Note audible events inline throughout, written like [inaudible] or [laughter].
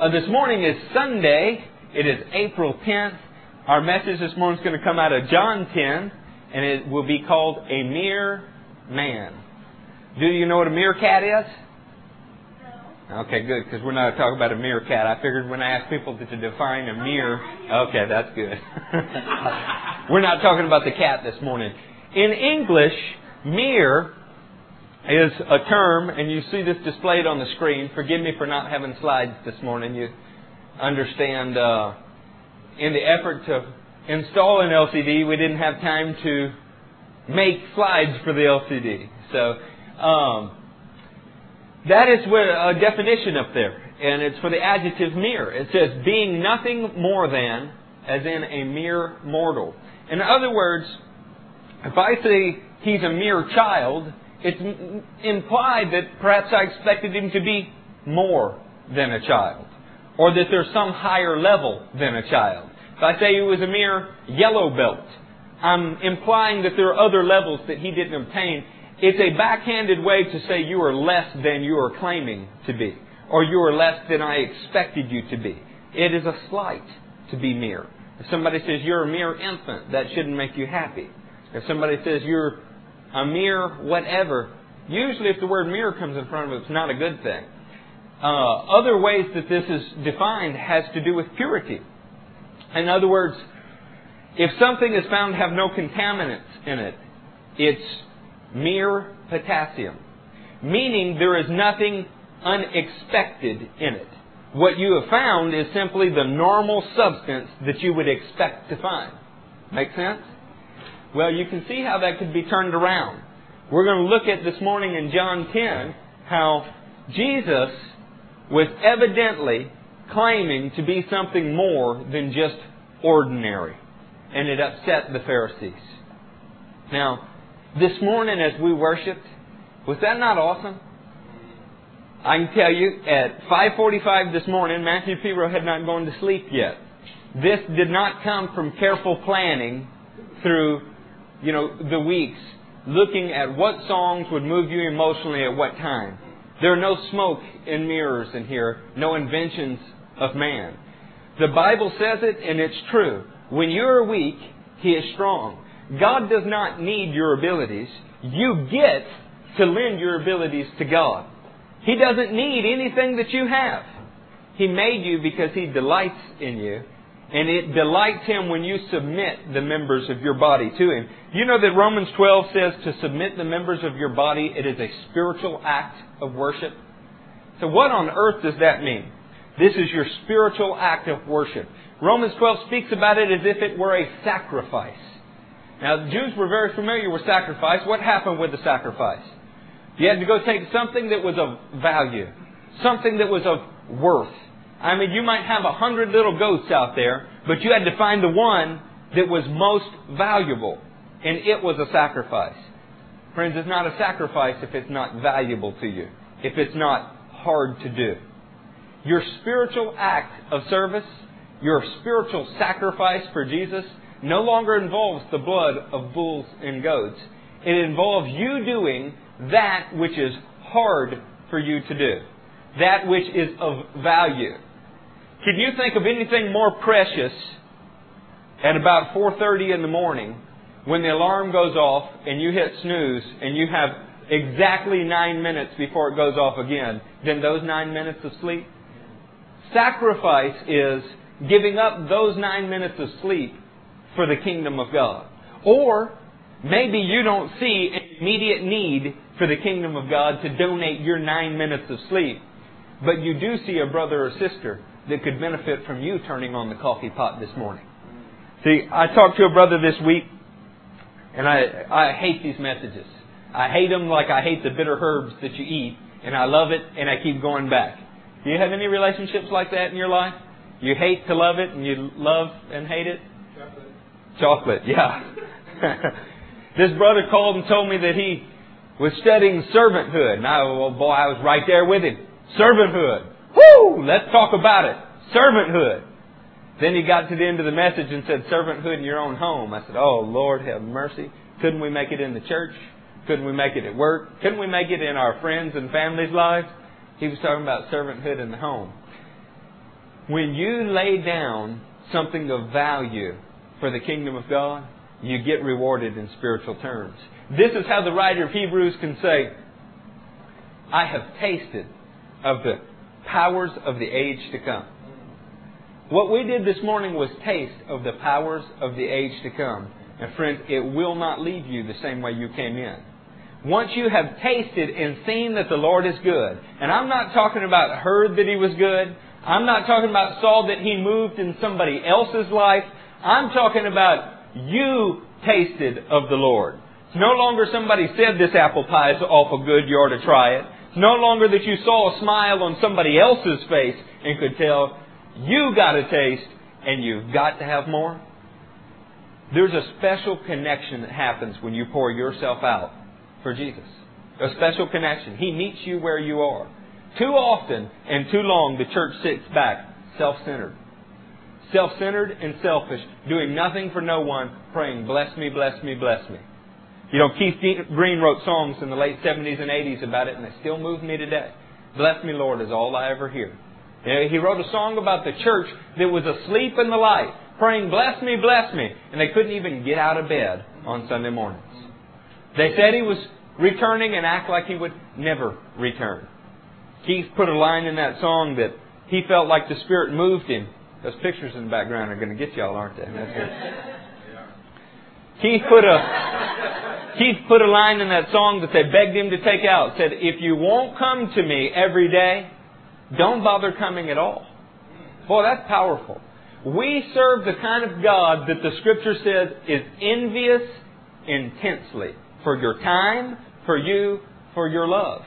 Uh, this morning is Sunday. It is April 10th. Our message this morning is going to come out of John 10, and it will be called A Mere Man. Do you know what a meerkat is? Okay, good, because we're not talking about a meerkat. I figured when I asked people to define a mere, okay, that's good. [laughs] we're not talking about the cat this morning. In English, mere is a term, and you see this displayed on the screen. Forgive me for not having slides this morning. You understand, uh, in the effort to install an LCD, we didn't have time to make slides for the LCD. So, um, that is a definition up there, and it's for the adjective mere. It says being nothing more than, as in a mere mortal. In other words, if I say he's a mere child, it's implied that perhaps I expected him to be more than a child, or that there's some higher level than a child. If I say he was a mere yellow belt, I'm implying that there are other levels that he didn't obtain it's a backhanded way to say you are less than you are claiming to be, or you are less than I expected you to be. It is a slight to be mere. If somebody says you're a mere infant, that shouldn't make you happy. If somebody says you're a mere whatever, usually if the word mere comes in front of it, it's not a good thing. Uh, other ways that this is defined has to do with purity. In other words, if something is found to have no contaminants in it, it's mere potassium, meaning there is nothing unexpected in it. What you have found is simply the normal substance that you would expect to find. Make sense? Well, you can see how that could be turned around. We're going to look at this morning in John 10 how Jesus was evidently claiming to be something more than just ordinary. And it upset the Pharisees. Now, this morning as we worshiped, was that not awesome? I can tell you, at 5.45 this morning, Matthew Pero had not gone to sleep yet. This did not come from careful planning through, you know, the weeks, looking at what songs would move you emotionally at what time. There are no smoke and mirrors in here, no inventions of man. The Bible says it, and it's true. When you are weak, He is strong. God does not need your abilities. You get to lend your abilities to God. He doesn't need anything that you have. He made you because He delights in you. And it delights Him when you submit the members of your body to Him. You know that Romans 12 says to submit the members of your body, it is a spiritual act of worship. So what on earth does that mean? This is your spiritual act of worship. Romans 12 speaks about it as if it were a sacrifice. Now, the Jews were very familiar with sacrifice. What happened with the sacrifice? You had to go take something that was of value, something that was of worth. I mean, you might have a hundred little goats out there, but you had to find the one that was most valuable, and it was a sacrifice. Friends, it's not a sacrifice if it's not valuable to you, if it's not hard to do. Your spiritual act of service, your spiritual sacrifice for Jesus, no longer involves the blood of bulls and goats. It involves you doing that which is hard for you to do, that which is of value. Can you think of anything more precious at about 4:30 in the morning when the alarm goes off and you hit snooze and you have exactly 9 minutes before it goes off again than those 9 minutes of sleep? Sacrifice is giving up those 9 minutes of sleep for the kingdom of God. Or maybe you don't see an immediate need for the kingdom of God to donate your nine minutes of sleep, but you do see a brother or sister that could benefit from you turning on the coffee pot this morning. See, I talked to a brother this week, and I, I hate these messages. I hate them like I hate the bitter herbs that you eat, and I love it, and I keep going back. Do you have any relationships like that in your life? You hate to love it, and you love and hate it? Chocolate, Chocolate, yeah. [laughs] this brother called and told me that he was studying servanthood. And I, well, boy, I was right there with him. Servanthood. Whoo! Let's talk about it. Servanthood. Then he got to the end of the message and said, servanthood in your own home. I said, oh, Lord, have mercy. Couldn't we make it in the church? Couldn't we make it at work? Couldn't we make it in our friends' and family's lives? He was talking about servanthood in the home. When you lay down something of value for the kingdom of God, you get rewarded in spiritual terms. This is how the writer of Hebrews can say, I have tasted of the powers of the age to come. What we did this morning was taste of the powers of the age to come. And friends, it will not leave you the same way you came in. Once you have tasted and seen that the Lord is good, and I'm not talking about heard that He was good, I'm not talking about saw that He moved in somebody else's life, I'm talking about you tasted of the Lord. It's no longer somebody said this apple pie is awful good, you ought to try it. No longer that you saw a smile on somebody else's face and could tell you got a taste and you've got to have more. There's a special connection that happens when you pour yourself out for Jesus. A special connection. He meets you where you are. Too often and too long the church sits back self-centered. Self-centered and selfish, doing nothing for no one, praying, bless me, bless me, bless me. You know, Keith Green wrote songs in the late 70s and 80s about it, and they still move me today. Bless me, Lord, is all I ever hear. He wrote a song about the church that was asleep in the light, praying, bless me, bless me, and they couldn't even get out of bed on Sunday mornings. They said he was returning and act like he would never return. Keith put a line in that song that he felt like the Spirit moved him. Those pictures in the background are going to get y'all, aren't they? [laughs] Keith put a Keith put a line in that song that they begged him to take out. Said, "If you won't come to me every day, don't bother coming at all." Boy, that's powerful. We serve the kind of God that the Scripture says is envious intensely for your time, for you, for your love.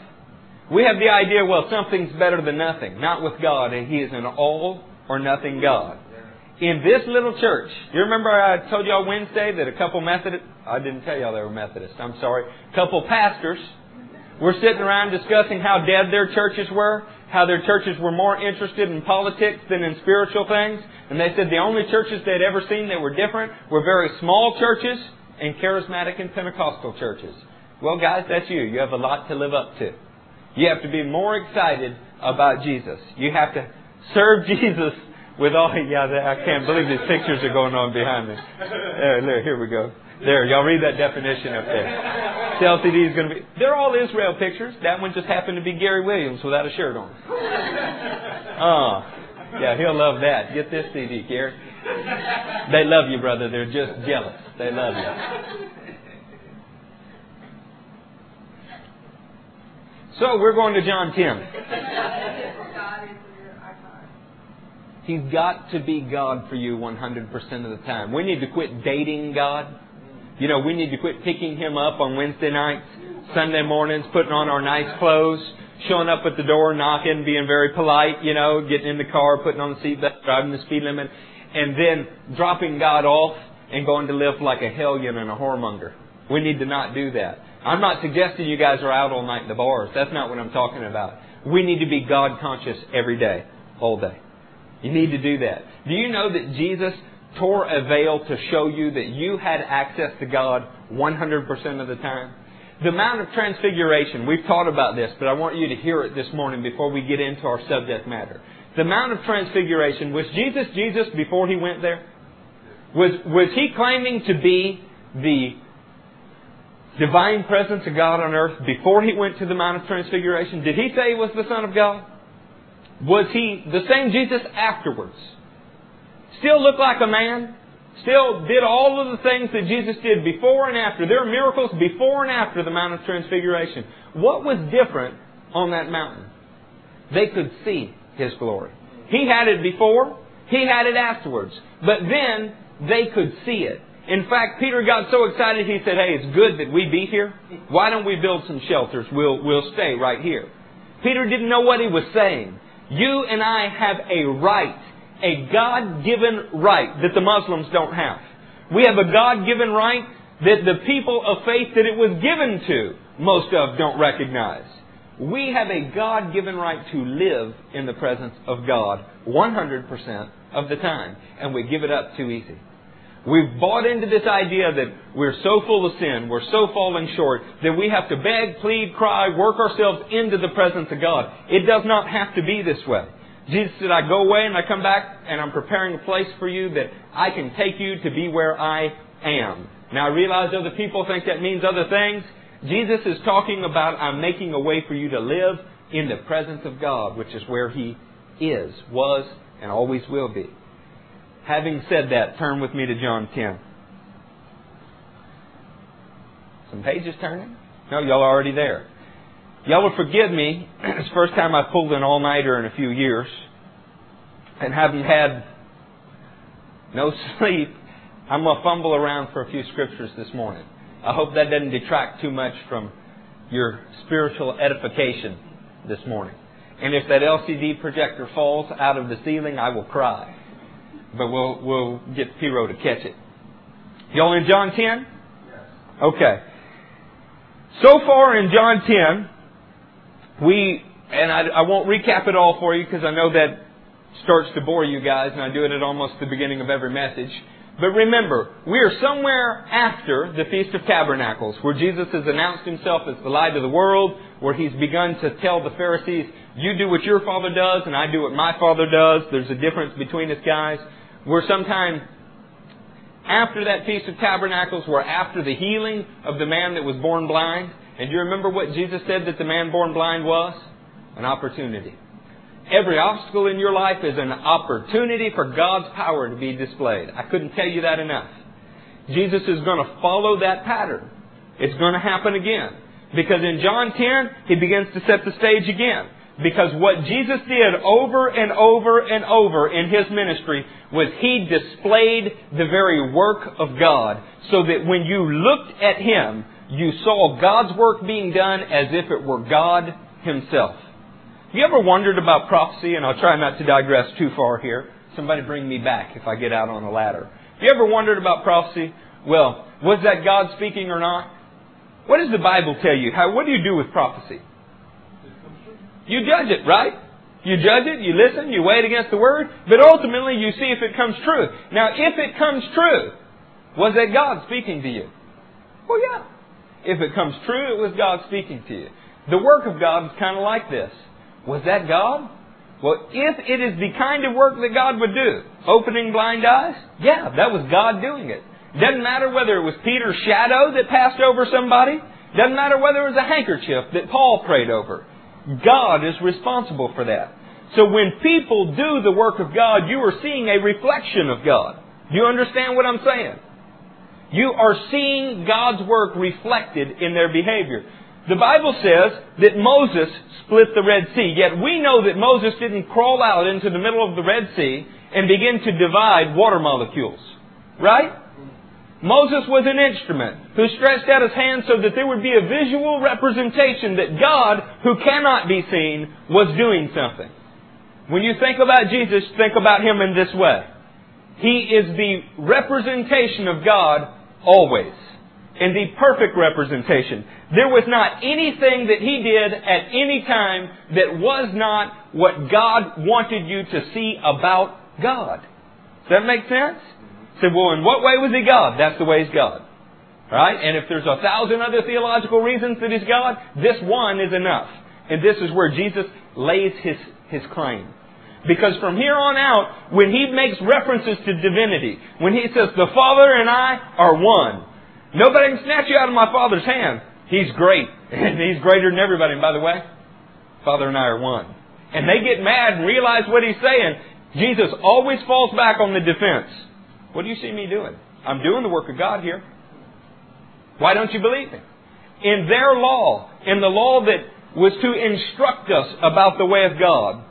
We have the idea, well, something's better than nothing. Not with God, and He is an all or nothing God. In this little church, you remember I told y'all Wednesday that a couple Methodist, I didn't tell y'all they were Methodist, I'm sorry, a couple pastors were sitting around discussing how dead their churches were, how their churches were more interested in politics than in spiritual things, and they said the only churches they'd ever seen that were different were very small churches and charismatic and Pentecostal churches. Well, guys, that's you. You have a lot to live up to. You have to be more excited about Jesus. You have to serve [laughs] Jesus with all. Yeah, I can't believe these pictures are going on behind me. There, there, here we go. There, y'all read that definition up there. The LCD is going to be. They're all Israel pictures. That one just happened to be Gary Williams without a shirt on. Oh, yeah, he'll love that. Get this CD, Gary. They love you, brother. They're just jealous. They love you. So we're going to John 10. [laughs] He's got to be God for you 100% of the time. We need to quit dating God. You know, we need to quit picking Him up on Wednesday nights, Sunday mornings, putting on our nice clothes, showing up at the door, knocking, being very polite, you know, getting in the car, putting on the seatbelt, driving the speed limit, and then dropping God off and going to live like a hellion and a whoremonger. We need to not do that. I'm not suggesting you guys are out all night in the bars. That's not what I'm talking about. We need to be God conscious every day, all day. You need to do that. Do you know that Jesus tore a veil to show you that you had access to God 100% of the time? The Mount of Transfiguration, we've taught about this, but I want you to hear it this morning before we get into our subject matter. The Mount of Transfiguration, was Jesus Jesus before he went there? Was, was he claiming to be the divine presence of God on earth before he went to the Mount of Transfiguration? Did he say he was the Son of God? Was he the same Jesus afterwards? Still looked like a man? Still did all of the things that Jesus did before and after. There are miracles before and after the Mount of Transfiguration. What was different on that mountain? They could see His glory. He had it before, He had it afterwards. But then they could see it. In fact, Peter got so excited he said, Hey, it's good that we be here. Why don't we build some shelters? We'll, we'll stay right here. Peter didn't know what he was saying. You and I have a right, a God given right that the Muslims don't have. We have a God given right that the people of faith that it was given to, most of don't recognize. We have a God given right to live in the presence of God 100% of the time, and we give it up too easy. We've bought into this idea that we're so full of sin, we're so falling short, that we have to beg, plead, cry, work ourselves into the presence of God. It does not have to be this way. Jesus said, I go away and I come back and I'm preparing a place for you that I can take you to be where I am. Now I realize other people think that means other things. Jesus is talking about I'm making a way for you to live in the presence of God, which is where He is, was, and always will be. Having said that, turn with me to John 10. Some pages turning? No, y'all are already there. Y'all will forgive me. [clears throat] It's the first time I've pulled an all-nighter in a few years. And haven't had no [laughs] sleep, I'm going to fumble around for a few scriptures this morning. I hope that doesn't detract too much from your spiritual edification this morning. And if that LCD projector falls out of the ceiling, I will cry. But we'll, we'll get Piro to catch it. Y'all in John 10? Okay. So far in John 10, we, and I, I won't recap it all for you because I know that starts to bore you guys, and I do it at almost the beginning of every message. But remember, we are somewhere after the Feast of Tabernacles, where Jesus has announced himself as the light of the world, where he's begun to tell the Pharisees, you do what your father does, and I do what my father does. There's a difference between us guys. We're sometime after that Feast of Tabernacles, we're after the healing of the man that was born blind. And do you remember what Jesus said that the man born blind was? An opportunity. Every obstacle in your life is an opportunity for God's power to be displayed. I couldn't tell you that enough. Jesus is going to follow that pattern. It's going to happen again. Because in John 10, he begins to set the stage again. Because what Jesus did over and over and over in his ministry was he displayed the very work of God so that when you looked at him, you saw God's work being done as if it were God himself. Have you ever wondered about prophecy? And I'll try not to digress too far here. Somebody bring me back if I get out on a ladder. Have you ever wondered about prophecy? Well, was that God speaking or not? What does the Bible tell you? How, what do you do with prophecy? You judge it, right? You judge it, you listen, you weigh it against the Word, but ultimately you see if it comes true. Now, if it comes true, was that God speaking to you? Well, yeah. If it comes true, it was God speaking to you. The work of God is kind of like this. Was that God? Well, if it is the kind of work that God would do, opening blind eyes, yeah, that was God doing it. Doesn't matter whether it was Peter's shadow that passed over somebody. Doesn't matter whether it was a handkerchief that Paul prayed over. God is responsible for that. So when people do the work of God, you are seeing a reflection of God. Do you understand what I'm saying? You are seeing God's work reflected in their behavior. The Bible says that Moses split the Red Sea, yet we know that Moses didn't crawl out into the middle of the Red Sea and begin to divide water molecules. Right? Moses was an instrument who stretched out his hand so that there would be a visual representation that God, who cannot be seen, was doing something. When you think about Jesus, think about Him in this way. He is the representation of God always in the perfect representation. There was not anything that he did at any time that was not what God wanted you to see about God. Does that make sense? Say, well, in what way was he God? That's the way he's God. Right? And if there's a thousand other theological reasons that he's God, this one is enough. And this is where Jesus lays his, his claim. Because from here on out, when he makes references to divinity, when he says, the Father and I are one, Nobody can snatch you out of my Father's hand. He's great. [laughs] And he's greater than everybody. And by the way, Father and I are one. And they get mad and realize what he's saying. Jesus always falls back on the defense. What do you see me doing? I'm doing the work of God here. Why don't you believe me? In their law, in the law that was to instruct us about the way of God,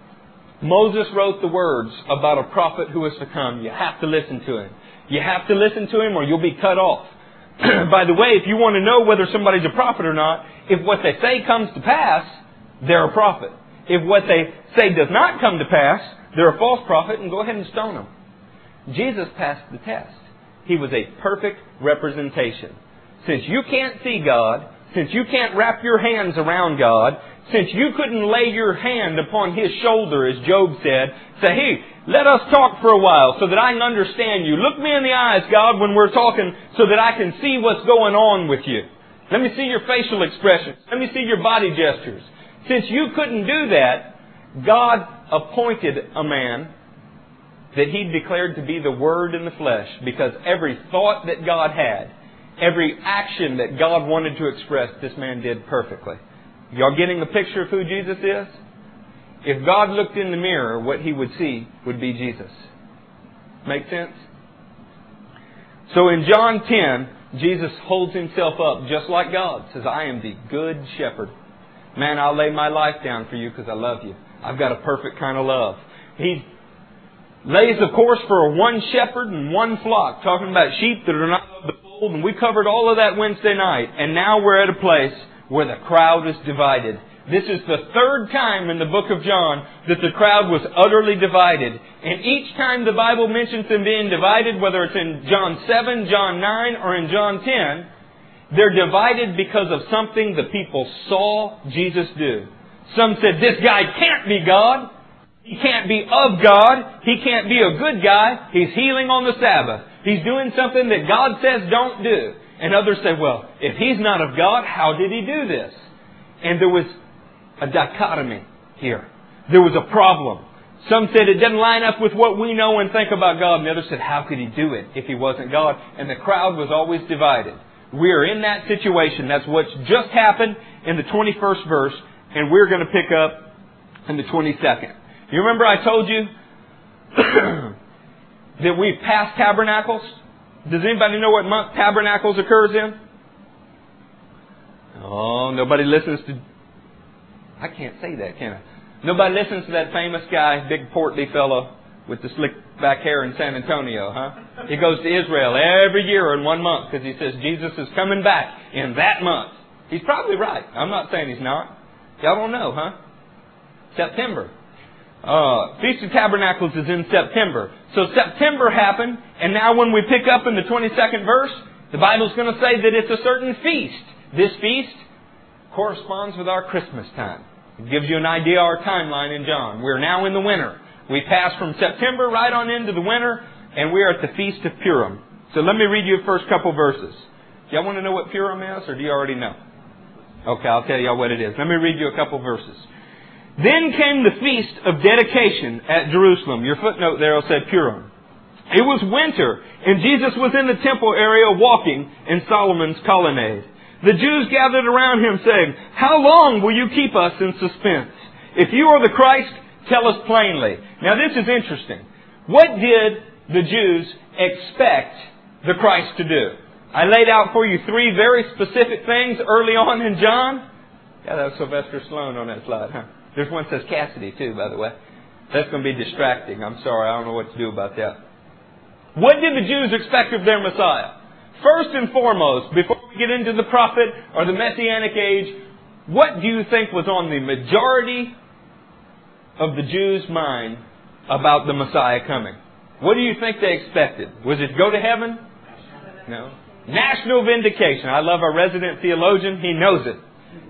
Moses wrote the words about a prophet who is to come. You have to listen to him. You have to listen to him or you'll be cut off. [clears throat] By the way, if you want to know whether somebody's a prophet or not, if what they say comes to pass, they're a prophet. If what they say does not come to pass, they're a false prophet, and go ahead and stone them. Jesus passed the test. He was a perfect representation. Since you can't see God, since you can't wrap your hands around God, since you couldn't lay your hand upon His shoulder, as Job said, say, hey, let us talk for a while so that I can understand you. Look me in the eyes, God, when we're talking so that I can see what's going on with you. Let me see your facial expressions. Let me see your body gestures. Since you couldn't do that, God appointed a man that he declared to be the Word in the flesh because every thought that God had, every action that God wanted to express, this man did perfectly. Y'all getting a picture of who Jesus is? If God looked in the mirror, what he would see would be Jesus. Make sense? So in John 10, Jesus holds himself up just like God. Says, I am the good shepherd. Man, I'll lay my life down for you because I love you. I've got a perfect kind of love. He lays the course for one shepherd and one flock, talking about sheep that are not of the fold, and we covered all of that Wednesday night. And now we're at a place where the crowd is divided. This is the third time in the book of John that the crowd was utterly divided. And each time the Bible mentions them being divided, whether it's in John 7, John 9, or in John 10, they're divided because of something the people saw Jesus do. Some said, this guy can't be God. He can't be of God. He can't be a good guy. He's healing on the Sabbath. He's doing something that God says don't do. And others say, well, if he's not of God, how did he do this? And there was a dichotomy here. There was a problem. Some said it doesn't line up with what we know and think about God. And others said, how could he do it if he wasn't God? And the crowd was always divided. We are in that situation. That's what's just happened in the 21st verse. And we're going to pick up in the 22nd. You remember I told you [clears throat] that we've passed tabernacles? Does anybody know what month tabernacles occurs in? Oh, nobody listens to. I can't say that, can I? Nobody listens to that famous guy, big portly fellow with the slick back hair in San Antonio, huh? He goes to Israel every year in one month because he says Jesus is coming back in that month. He's probably right. I'm not saying he's not. Y'all don't know, huh? September. Uh, Feast of Tabernacles is in September. So September happened, and now when we pick up in the 22nd verse, the Bible's going to say that it's a certain feast. This feast corresponds with our Christmas time. It gives you an idea of our timeline in John. We're now in the winter. We pass from September right on into the winter, and we're at the Feast of Purim. So let me read you the first couple verses. Do y'all want to know what Purim is, or do you already know? Okay, I'll tell y'all what it is. Let me read you a couple verses. Then came the feast of dedication at Jerusalem. Your footnote there say Purim. It was winter, and Jesus was in the temple area walking in Solomon's colonnade. The Jews gathered around him saying, How long will you keep us in suspense? If you are the Christ, tell us plainly. Now this is interesting. What did the Jews expect the Christ to do? I laid out for you three very specific things early on in John. Yeah, that was Sylvester Stallone on that slide, huh? There's one that says Cassidy too, by the way. That's going to be distracting. I'm sorry. I don't know what to do about that. What did the Jews expect of their Messiah? First and foremost, before we get into the prophet or the messianic age, what do you think was on the majority of the Jews' mind about the Messiah coming? What do you think they expected? Was it go to heaven? No. National vindication. I love our resident theologian. He knows it.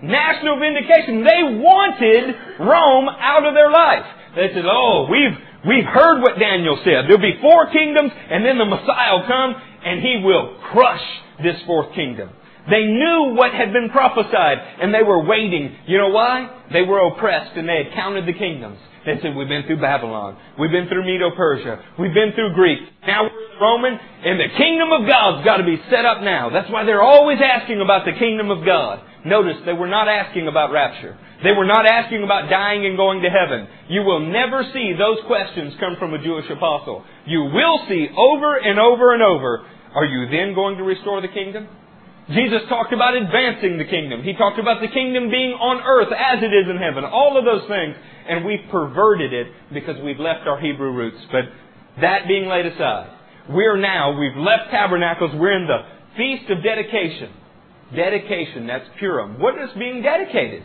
National vindication. They wanted Rome out of their life. They said, oh, we've, we've heard what Daniel said. There'll be four kingdoms and then the Messiah will come and he will crush this fourth kingdom. They knew what had been prophesied and they were waiting. You know why? They were oppressed and they had counted the kingdoms. They said, we've been through Babylon. We've been through Medo-Persia. We've been through Greek. Now we're Roman and the kingdom of God's got to be set up now. That's why they're always asking about the kingdom of God. Notice they were not asking about rapture. They were not asking about dying and going to heaven. You will never see those questions come from a Jewish apostle. You will see over and over and over, are you then going to restore the kingdom? Jesus talked about advancing the kingdom. He talked about the kingdom being on earth as it is in heaven. All of those things. And we've perverted it because we've left our Hebrew roots. But that being laid aside, we're now, we've left tabernacles, we're in the Feast of Dedication. Dedication, that's Purim. What is being dedicated?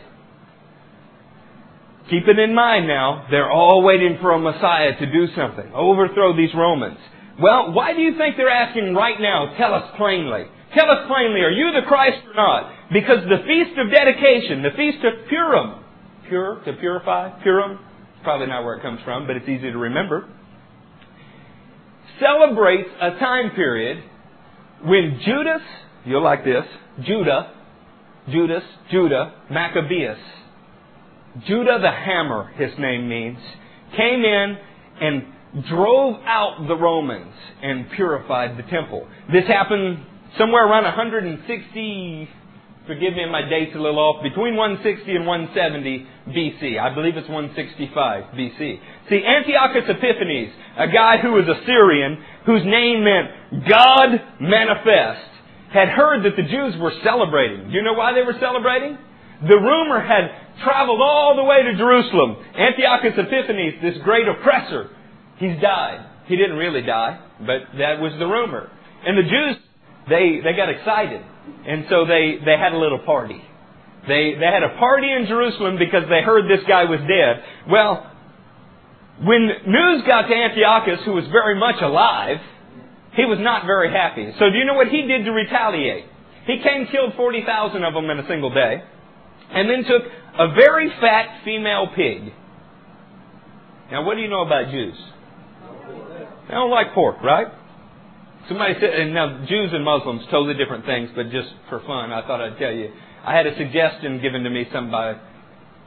Keep it in mind now, they're all waiting for a Messiah to do something, overthrow these Romans. Well, why do you think they're asking right now, tell us plainly? Tell us plainly, are you the Christ or not? Because the Feast of Dedication, the Feast of Purim, pure, to purify, Purim, probably not where it comes from, but it's easy to remember, celebrates a time period when Judas, you'll like this, Judah, Judas, Judah, Maccabeus. Judah the hammer, his name means. came in and drove out the Romans and purified the temple. This happened somewhere around 160 forgive me my date's a little off, between 160 and 170 BC. I believe it's 165 BC. See, Antiochus Epiphanes, a guy who was a Syrian, whose name meant God manifest, had heard that the Jews were celebrating. Do you know why they were celebrating? The rumor had traveled all the way to Jerusalem. Antiochus Epiphanes, this great oppressor, he's died. He didn't really die, but that was the rumor. And the Jews, they, they got excited. And so they, they had a little party. They, they had a party in Jerusalem because they heard this guy was dead. Well, when news got to Antiochus, who was very much alive, he was not very happy. So do you know what he did to retaliate? He came killed 40,000 of them in a single day, and then took a very fat female pig. Now what do you know about Jews? They don't like pork, right? Somebody said, and now Jews and Muslims, totally different things, but just for fun, I thought I'd tell you. I had a suggestion given to me some by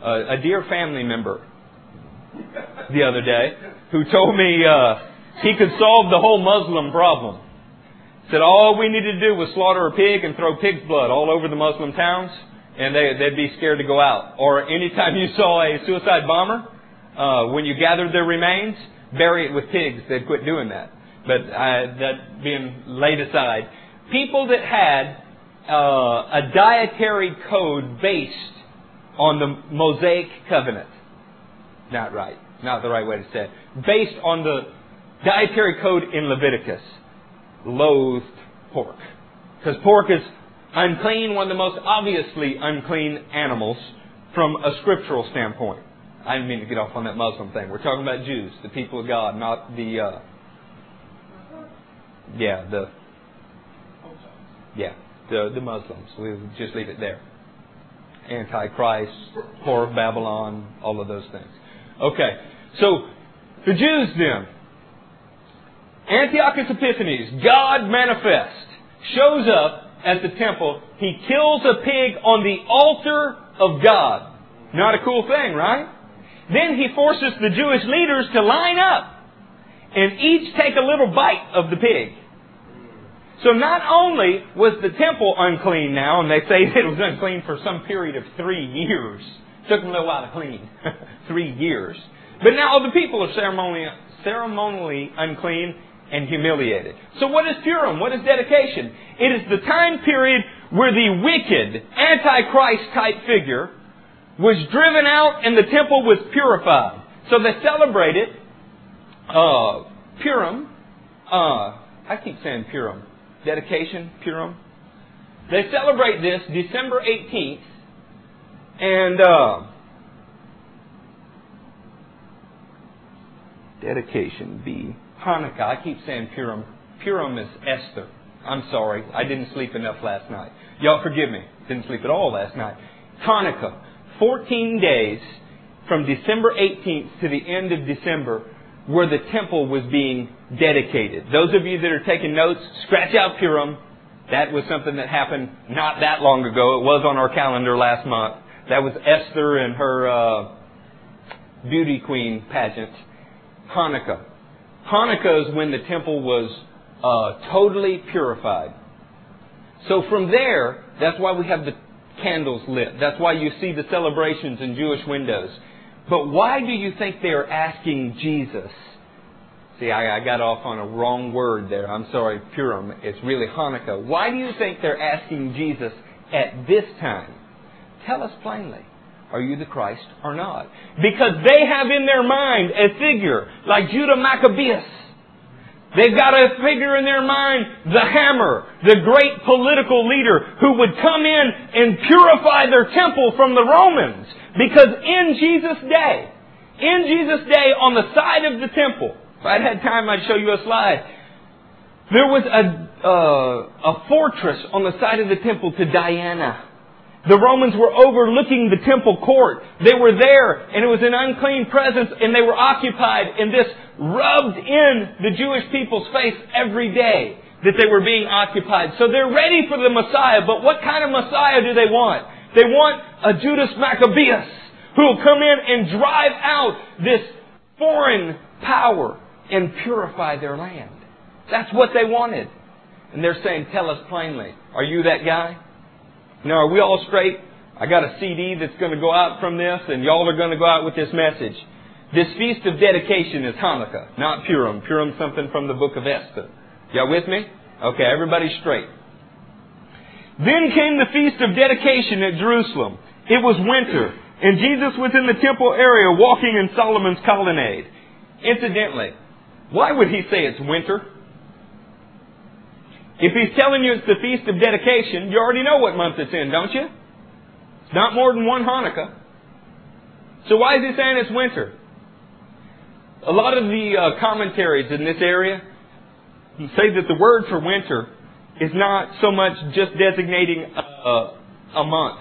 a, a dear family member the other day who told me uh, he could solve the whole Muslim problem. He Said all we needed to do was slaughter a pig and throw pig's blood all over the Muslim towns, and they, they'd be scared to go out. Or anytime you saw a suicide bomber, uh, when you gathered their remains, bury it with pigs. They'd quit doing that but uh, that being laid aside, people that had uh, a dietary code based on the Mosaic covenant. Not right. Not the right way to say it. Based on the dietary code in Leviticus. Loathed pork. Because pork is unclean, one of the most obviously unclean animals from a scriptural standpoint. I didn't mean to get off on that Muslim thing. We're talking about Jews, the people of God, not the uh, yeah, the yeah, the the Muslims. We'll just leave it there. Antichrist, whore of Babylon, all of those things. Okay, so the Jews then. Antiochus Epiphanes, God manifest, shows up at the temple. He kills a pig on the altar of God. Not a cool thing, right? Then he forces the Jewish leaders to line up and each take a little bite of the pig. So not only was the temple unclean now, and they say [laughs] it was unclean for some period of three years. It took them a little while to clean. [laughs] three years. But now the people are ceremonially, ceremonially unclean and humiliated. So what is Purim? What is dedication? It is the time period where the wicked, antichrist type figure was driven out and the temple was purified. So they celebrated uh, Purim. Uh, I keep saying Purim dedication, Purim. They celebrate this December 18th, and uh, dedication be Hanukkah. I keep saying Purim. Purim is Esther. I'm sorry, I didn't sleep enough last night. Y'all forgive me. Didn't sleep at all last night. Hanukkah. 14 days from December 18th to the end of December where the temple was being dedicated. Those of you that are taking notes, scratch out Purim. That was something that happened not that long ago. It was on our calendar last month. That was Esther and her uh, beauty queen pageant. Hanukkah. Hanukkah is when the temple was uh, totally purified. So from there, that's why we have the candles lit. That's why you see the celebrations in Jewish windows. But why do you think they are asking Jesus? See, I, I, got off on a wrong word there. I'm sorry, Purim. It's really Hanukkah. Why do you think they're asking Jesus at this time? Tell us plainly. Are you the Christ or not? Because they have in their mind a figure like Judah Maccabeus. They've got a figure in their mind, the hammer, the great political leader who would come in and purify their temple from the Romans. Because in Jesus' day, in Jesus' day, on the side of the temple, if I'd had time, I'd show you a slide. There was a, uh, a fortress on the side of the temple to Diana. The Romans were overlooking the temple court. They were there, and it was an unclean presence, and they were occupied, and this rubbed in the Jewish people's face every day that they were being occupied. So they're ready for the Messiah, but what kind of Messiah do they want? They want a Judas Maccabeus who will come in and drive out this foreign power and purify their land. That's what they wanted. And they're saying, tell us plainly, are you that guy? Now, are we all straight? I got a CD that's going to go out from this, and y'all are going to go out with this message. This feast of dedication is Hanukkah, not Purim. Purim's something from the book of Esther. Y'all with me? Okay, everybody straight. Then came the feast of dedication at Jerusalem. It was winter, and Jesus was in the temple area walking in Solomon's colonnade. Incidentally, why would he say it's winter? If he's telling you it's the feast of dedication, you already know what month it's in, don't you? It's not more than one Hanukkah. So why is he saying it's winter? A lot of the uh, commentaries in this area say that the word for winter is not so much just designating a, a month.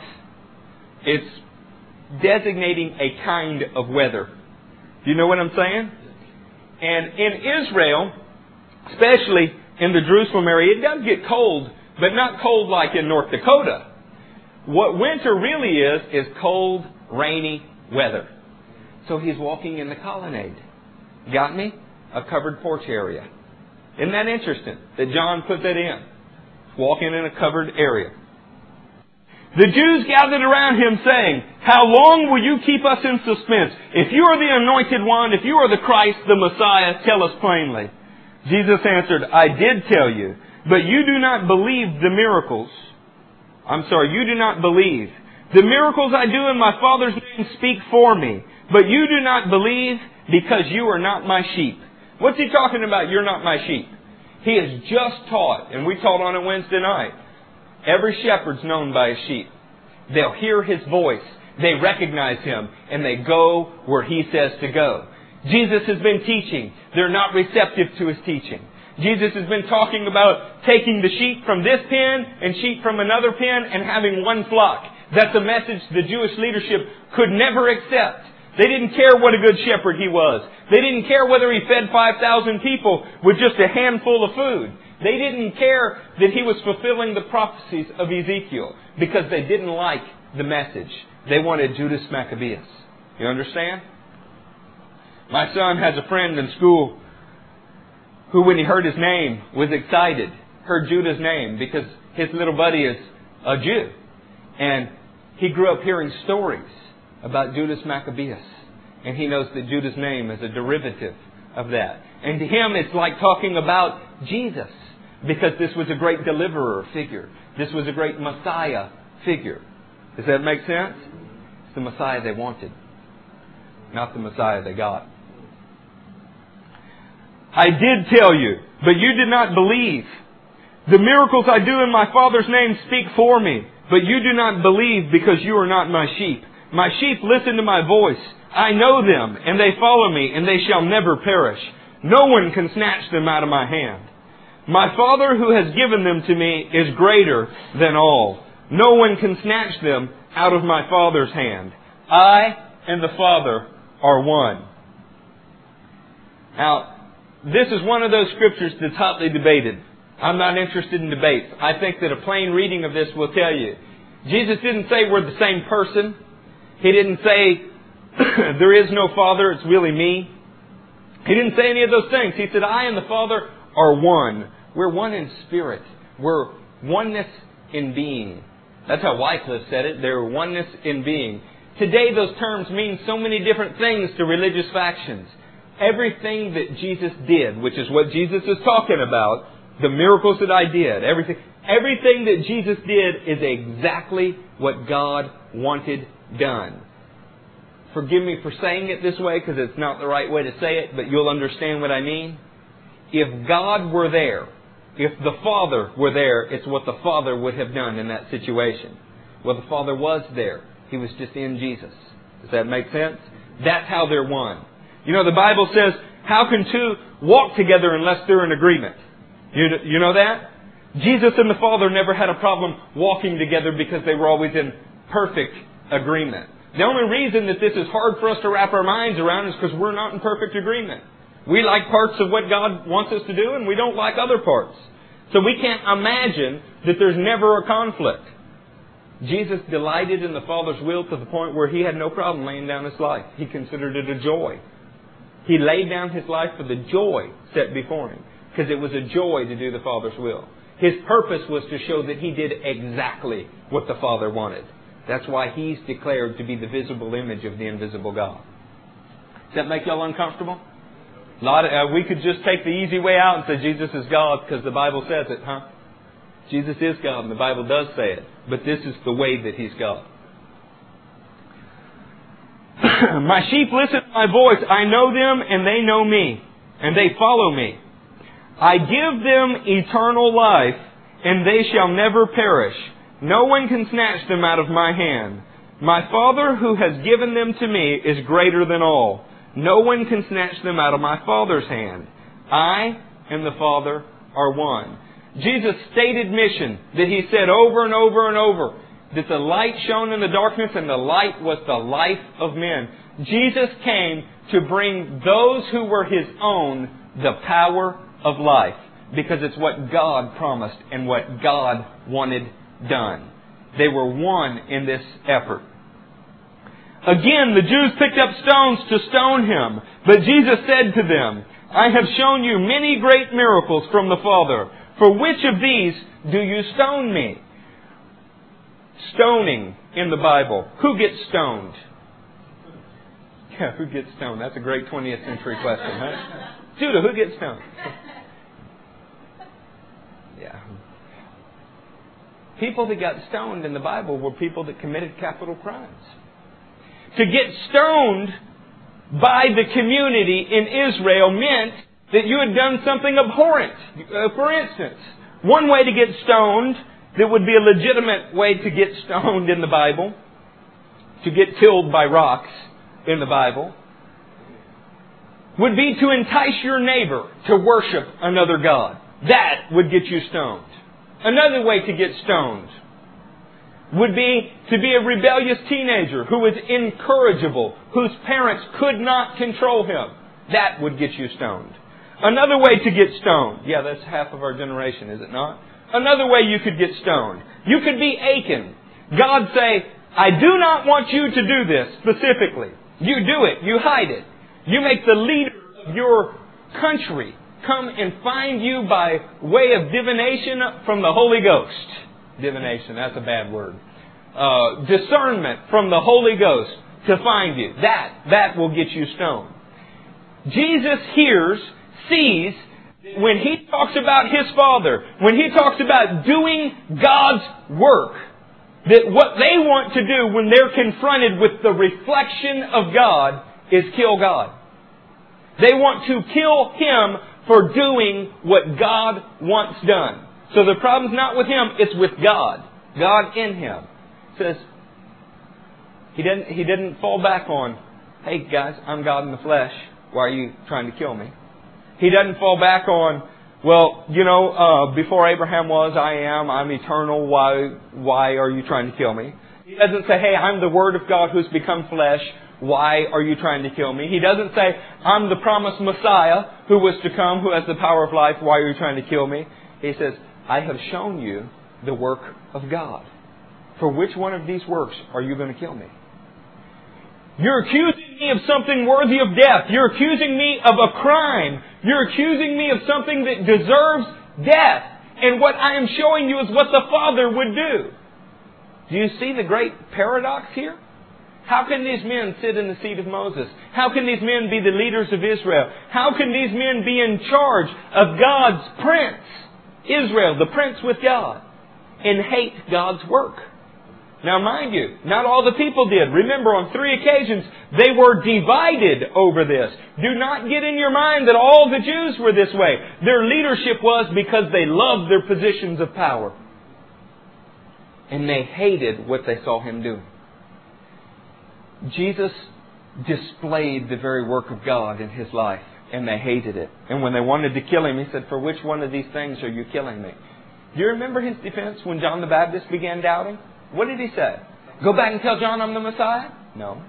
It's designating a kind of weather. Do you know what I'm saying? And in Israel, especially in the Jerusalem area, it does get cold, but not cold like in North Dakota. What winter really is, is cold, rainy weather. So he's walking in the colonnade. Got me? A covered porch area. Isn't that interesting that John put that in? Walking in a covered area. The Jews gathered around him saying, How long will you keep us in suspense? If you are the anointed one, if you are the Christ, the Messiah, tell us plainly. Jesus answered, I did tell you, but you do not believe the miracles. I'm sorry, you do not believe. The miracles I do in my Father's name speak for me, but you do not believe because you are not my sheep. What's he talking about? You're not my sheep. He has just taught, and we taught on it Wednesday night, Every shepherd's known by his sheep. They'll hear his voice. They recognize him and they go where he says to go. Jesus has been teaching. They're not receptive to his teaching. Jesus has been talking about taking the sheep from this pen and sheep from another pen and having one flock. That's a message the Jewish leadership could never accept. They didn't care what a good shepherd he was. They didn't care whether he fed 5,000 people with just a handful of food. They didn't care that he was fulfilling the prophecies of Ezekiel because they didn't like the message. They wanted Judas Maccabeus. You understand? My son has a friend in school who, when he heard his name, was excited. Heard Judah's name because his little buddy is a Jew. And he grew up hearing stories about Judas Maccabeus. And he knows that Judah's name is a derivative of that. And to him, it's like talking about Jesus. Because this was a great deliverer figure. This was a great Messiah figure. Does that make sense? It's the Messiah they wanted, not the Messiah they got. I did tell you, but you did not believe. The miracles I do in my Father's name speak for me, but you do not believe because you are not my sheep. My sheep listen to my voice. I know them, and they follow me, and they shall never perish. No one can snatch them out of my hand. My Father who has given them to me is greater than all. No one can snatch them out of my Father's hand. I and the Father are one. Now, this is one of those scriptures that's hotly debated. I'm not interested in debates. I think that a plain reading of this will tell you. Jesus didn't say we're the same person. He didn't say [clears throat] there is no Father, it's really me. He didn't say any of those things. He said, I and the Father are one. We're one in spirit. We're oneness in being. That's how Wycliffe said it. They're oneness in being. Today, those terms mean so many different things to religious factions. Everything that Jesus did, which is what Jesus is talking about, the miracles that I did, everything, everything that Jesus did is exactly what God wanted done. Forgive me for saying it this way because it's not the right way to say it, but you'll understand what I mean. If God were there, if the Father were there, it's what the Father would have done in that situation. Well, the Father was there. He was just in Jesus. Does that make sense? That's how they're one. You know, the Bible says, how can two walk together unless they're in agreement? You, you know that? Jesus and the Father never had a problem walking together because they were always in perfect agreement. The only reason that this is hard for us to wrap our minds around is because we're not in perfect agreement. We like parts of what God wants us to do, and we don't like other parts. So we can't imagine that there's never a conflict. Jesus delighted in the Father's will to the point where he had no problem laying down his life. He considered it a joy. He laid down his life for the joy set before him. Because it was a joy to do the Father's will. His purpose was to show that he did exactly what the Father wanted. That's why he's declared to be the visible image of the invisible God. Does that make y'all uncomfortable? A lot of, uh, we could just take the easy way out and say Jesus is God because the Bible says it, huh? Jesus is God and the Bible does say it. But this is the way that He's God. [coughs] my sheep listen to my voice. I know them and they know me. And they follow me. I give them eternal life and they shall never perish. No one can snatch them out of my hand. My Father who has given them to me is greater than all. No one can snatch them out of my Father's hand. I and the Father are one. Jesus' stated mission that he said over and over and over that the light shone in the darkness and the light was the life of men. Jesus came to bring those who were his own the power of life because it's what God promised and what God wanted done. They were one in this effort. Again, the Jews picked up stones to stone him, but Jesus said to them, I have shown you many great miracles from the Father. For which of these do you stone me? Stoning in the Bible. Who gets stoned? Yeah, who gets stoned? That's a great 20th century question, huh? Judah, who gets stoned? Yeah. People that got stoned in the Bible were people that committed capital crimes. To get stoned by the community in Israel meant that you had done something abhorrent. Uh, for instance, one way to get stoned that would be a legitimate way to get stoned in the Bible, to get killed by rocks in the Bible, would be to entice your neighbor to worship another God. That would get you stoned. Another way to get stoned would be to be a rebellious teenager who was incorrigible, whose parents could not control him. That would get you stoned. Another way to get stoned. Yeah, that's half of our generation, is it not? Another way you could get stoned. You could be Achan. God say, I do not want you to do this specifically. You do it. You hide it. You make the leader of your country come and find you by way of divination from the Holy Ghost. Divination, that's a bad word. Uh, discernment from the Holy Ghost to find you. That, that will get you stoned. Jesus hears sees when he talks about his Father, when he talks about doing God's work, that what they want to do when they're confronted with the reflection of God is kill God. They want to kill him for doing what God wants done. So the problem's not with him, it's with God. God in him. says, he didn't, he didn't fall back on, hey guys, I'm God in the flesh. Why are you trying to kill me? He doesn't fall back on, well, you know, uh, before Abraham was, I am, I'm eternal, why, why are you trying to kill me? He doesn't say, hey, I'm the Word of God who's become flesh, why are you trying to kill me? He doesn't say, I'm the promised Messiah who was to come, who has the power of life, why are you trying to kill me? He says, I have shown you the work of God. For which one of these works are you going to kill me? You're accusing me of something worthy of death. You're accusing me of a crime. You're accusing me of something that deserves death. And what I am showing you is what the Father would do. Do you see the great paradox here? How can these men sit in the seat of Moses? How can these men be the leaders of Israel? How can these men be in charge of God's prince, Israel, the prince with God, and hate God's work? Now, mind you, not all the people did. Remember, on three occasions, they were divided over this. Do not get in your mind that all the Jews were this way. Their leadership was because they loved their positions of power. And they hated what they saw him doing. Jesus displayed the very work of God in his life, and they hated it. And when they wanted to kill him, he said, For which one of these things are you killing me? Do you remember his defense when John the Baptist began doubting? What did he say? Go back and tell John I'm the Messiah? No.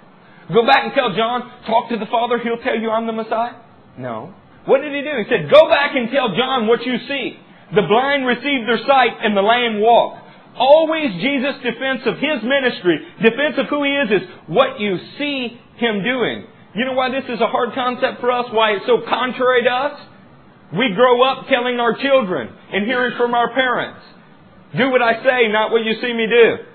Go back and tell John, talk to the Father, he'll tell you I'm the Messiah? No. What did he do? He said, go back and tell John what you see. The blind receive their sight and the lame walk. Always Jesus' defense of his ministry, defense of who he is, is what you see him doing. You know why this is a hard concept for us? Why it's so contrary to us? We grow up telling our children and hearing from our parents, do what I say, not what you see me do.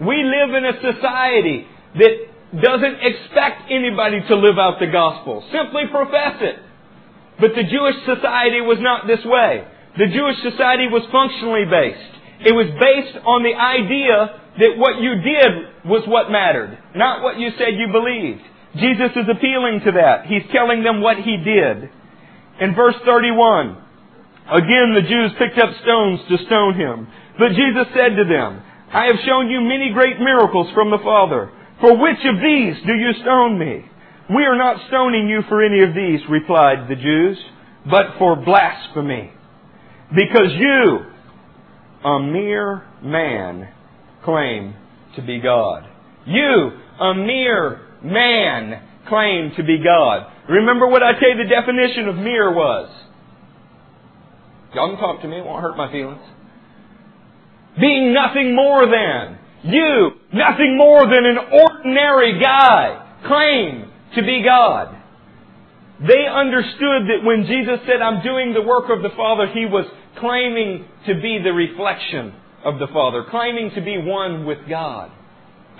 We live in a society that doesn't expect anybody to live out the gospel. Simply profess it. But the Jewish society was not this way. The Jewish society was functionally based. It was based on the idea that what you did was what mattered, not what you said you believed. Jesus is appealing to that. He's telling them what he did. In verse 31, again the Jews picked up stones to stone him. But Jesus said to them, I have shown you many great miracles from the Father. For which of these do you stone me? We are not stoning you for any of these, replied the Jews, but for blasphemy. Because you, a mere man, claim to be God. You, a mere man, claim to be God. Remember what I tell you the definition of mere was. Y'all can talk to me, it won't hurt my feelings. Being nothing more than. You, nothing more than an ordinary guy, claim to be God. They understood that when Jesus said, I'm doing the work of the Father, He was claiming to be the reflection of the Father, claiming to be one with God.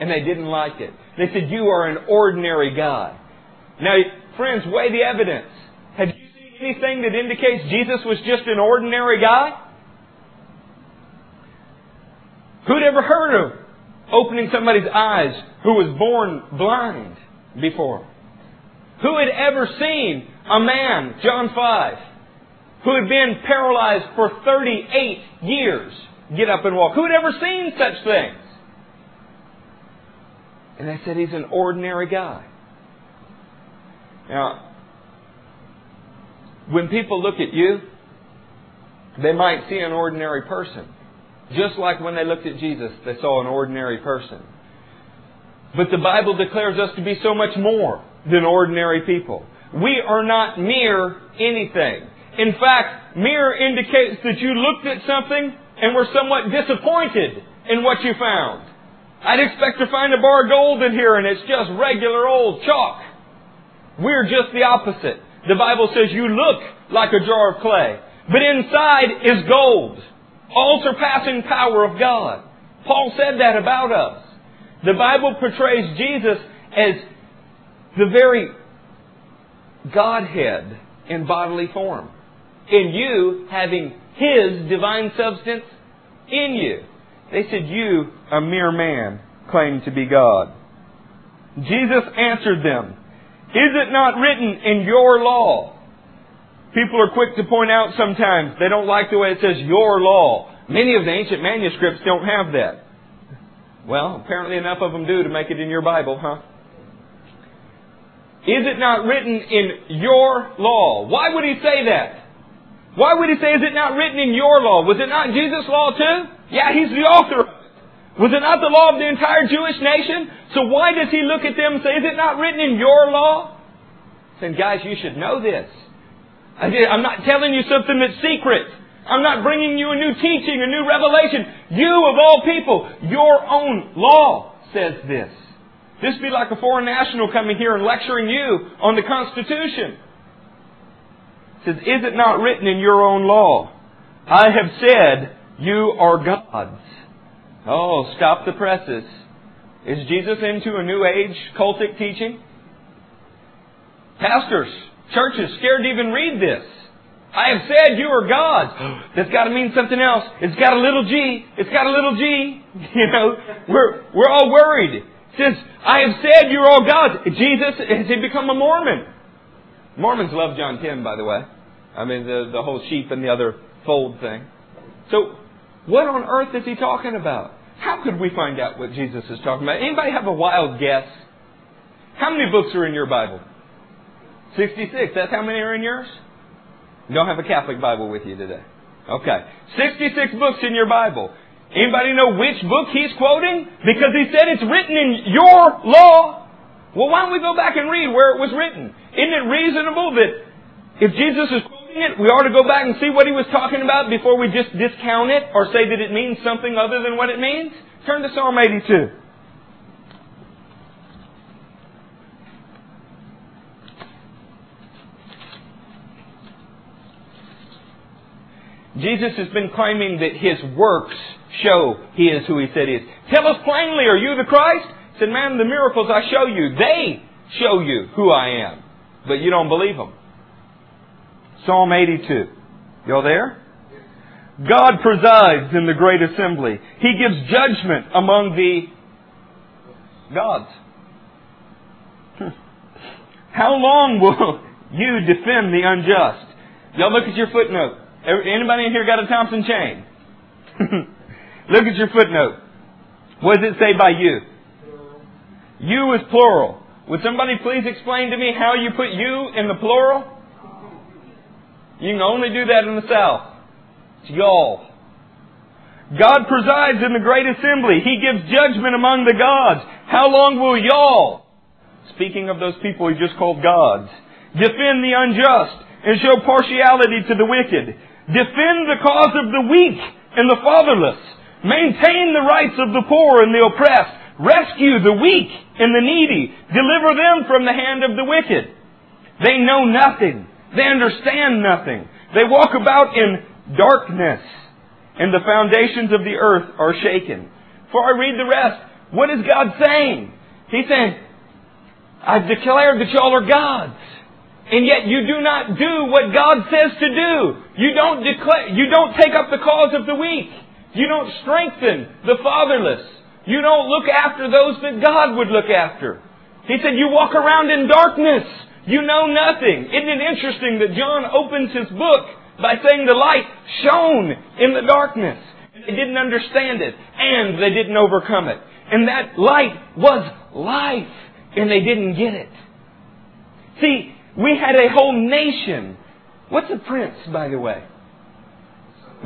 And they didn't like it. They said, You are an ordinary guy. Now, friends, weigh the evidence. Have you seen anything that indicates Jesus was just an ordinary guy? Who'd ever heard of opening somebody's eyes who was born blind before? Who had ever seen a man, John 5, who had been paralyzed for 38 years get up and walk? Who had ever seen such things? And they said he's an ordinary guy. Now, when people look at you, they might see an ordinary person. Just like when they looked at Jesus, they saw an ordinary person. But the Bible declares us to be so much more than ordinary people. We are not mere anything. In fact, mere indicates that you looked at something and were somewhat disappointed in what you found. I'd expect to find a bar of gold in here and it's just regular old chalk. We're just the opposite. The Bible says you look like a jar of clay, but inside is gold. All surpassing power of God. Paul said that about us. The Bible portrays Jesus as the very Godhead in bodily form. In you having His divine substance in you. They said, You, a mere man, claim to be God. Jesus answered them, Is it not written in your law? People are quick to point out sometimes they don't like the way it says your law. Many of the ancient manuscripts don't have that. Well, apparently enough of them do to make it in your Bible, huh? Is it not written in your law? Why would he say that? Why would he say, is it not written in your law? Was it not Jesus' law too? Yeah, he's the author of it. Was it not the law of the entire Jewish nation? So why does he look at them and say, is it not written in your law? Saying, guys, you should know this. I'm not telling you something that's secret. I'm not bringing you a new teaching, a new revelation. You, of all people, your own law says this. This would be like a foreign national coming here and lecturing you on the Constitution. It says, Is it not written in your own law? I have said, You are gods. Oh, stop the presses. Is Jesus into a new age cultic teaching? Pastors, churches scared to even read this. I have said you are gods. [gasps] That's got to mean something else. It's got a little G. It's got a little G. [laughs] You know, we're we're all worried. Since I have said you're all gods. Jesus has he become a Mormon? Mormons love John 10, by the way. I mean the the whole sheep and the other fold thing. So, what on earth is he talking about? How could we find out what Jesus is talking about? Anybody have a wild guess? How many books are in your Bible? 66. That's how many are in yours? You don't have a Catholic Bible with you today. Okay. 66 books in your Bible. Anybody know which book he's quoting? Because he said it's written in your law. Well, why don't we go back and read where it was written? Isn't it reasonable that if Jesus is quoting it, we ought to go back and see what he was talking about before we just discount it or say that it means something other than what it means? Turn to Psalm 82. Jesus has been claiming that his works show he is who he said he is. Tell us plainly, are you the Christ? He said, man, the miracles I show you, they show you who I am. But you don't believe them. Psalm 82. Y'all there? God presides in the great assembly. He gives judgment among the gods. [laughs] How long will [laughs] you defend the unjust? Y'all look at your footnote. Anybody in here got a Thompson chain? [laughs] look at your footnote. What does it say by you? You is plural. Would somebody please explain to me how you put you in the plural? You can only do that in the South. It's y'all. God presides in the great assembly. He gives judgment among the gods. How long will y'all, speaking of those people he just called gods, defend the unjust and show partiality to the wicked? Defend the cause of the weak and the fatherless. Maintain the rights of the poor and the oppressed. Rescue the weak and the needy. Deliver them from the hand of the wicked. They know nothing. They understand nothing. They walk about in darkness, and the foundations of the earth are shaken. Before I read the rest, what is God saying? He's saying, I've declared that y'all are gods. And yet you do not do what God says to do. You don't declare, you don't take up the cause of the weak. You don't strengthen the fatherless. You don't look after those that God would look after. He said you walk around in darkness. You know nothing. Isn't it interesting that John opens his book by saying the light shone in the darkness. They didn't understand it, and they didn't overcome it. And that light was life, and they didn't get it. See, we had a whole nation. What's a prince, by the way?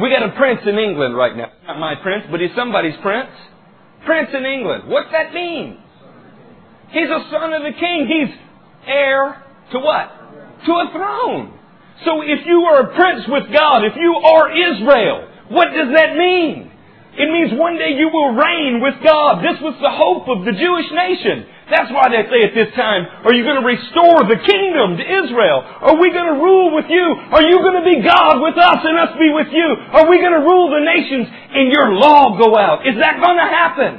We got a prince in England right now. Not my prince, but he's somebody's prince. Prince in England. What's that mean? He's a son of the king. He's heir to what? To a throne. So if you are a prince with God, if you are Israel, what does that mean? It means one day you will reign with God. This was the hope of the Jewish nation. That's why they say at this time, are you going to restore the kingdom to Israel? Are we going to rule with you? Are you going to be God with us and us be with you? Are we going to rule the nations and your law go out? Is that going to happen?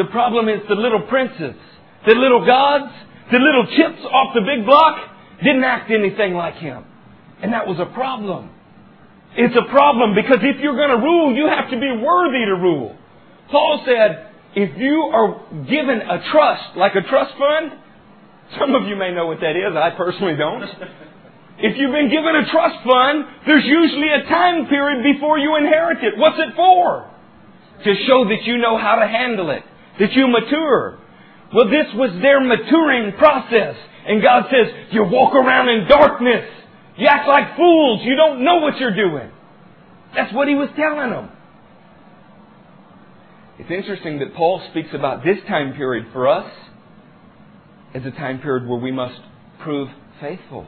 The problem is the little princes, the little gods, the little chips off the big block didn't act anything like him. And that was a problem. It's a problem because if you're going to rule, you have to be worthy to rule. Paul said, if you are given a trust, like a trust fund, some of you may know what that is, I personally don't. If you've been given a trust fund, there's usually a time period before you inherit it. What's it for? To show that you know how to handle it, that you mature. Well, this was their maturing process. And God says, you walk around in darkness. You act like fools. You don't know what you're doing. That's what he was telling them. It's interesting that Paul speaks about this time period for us as a time period where we must prove faithful.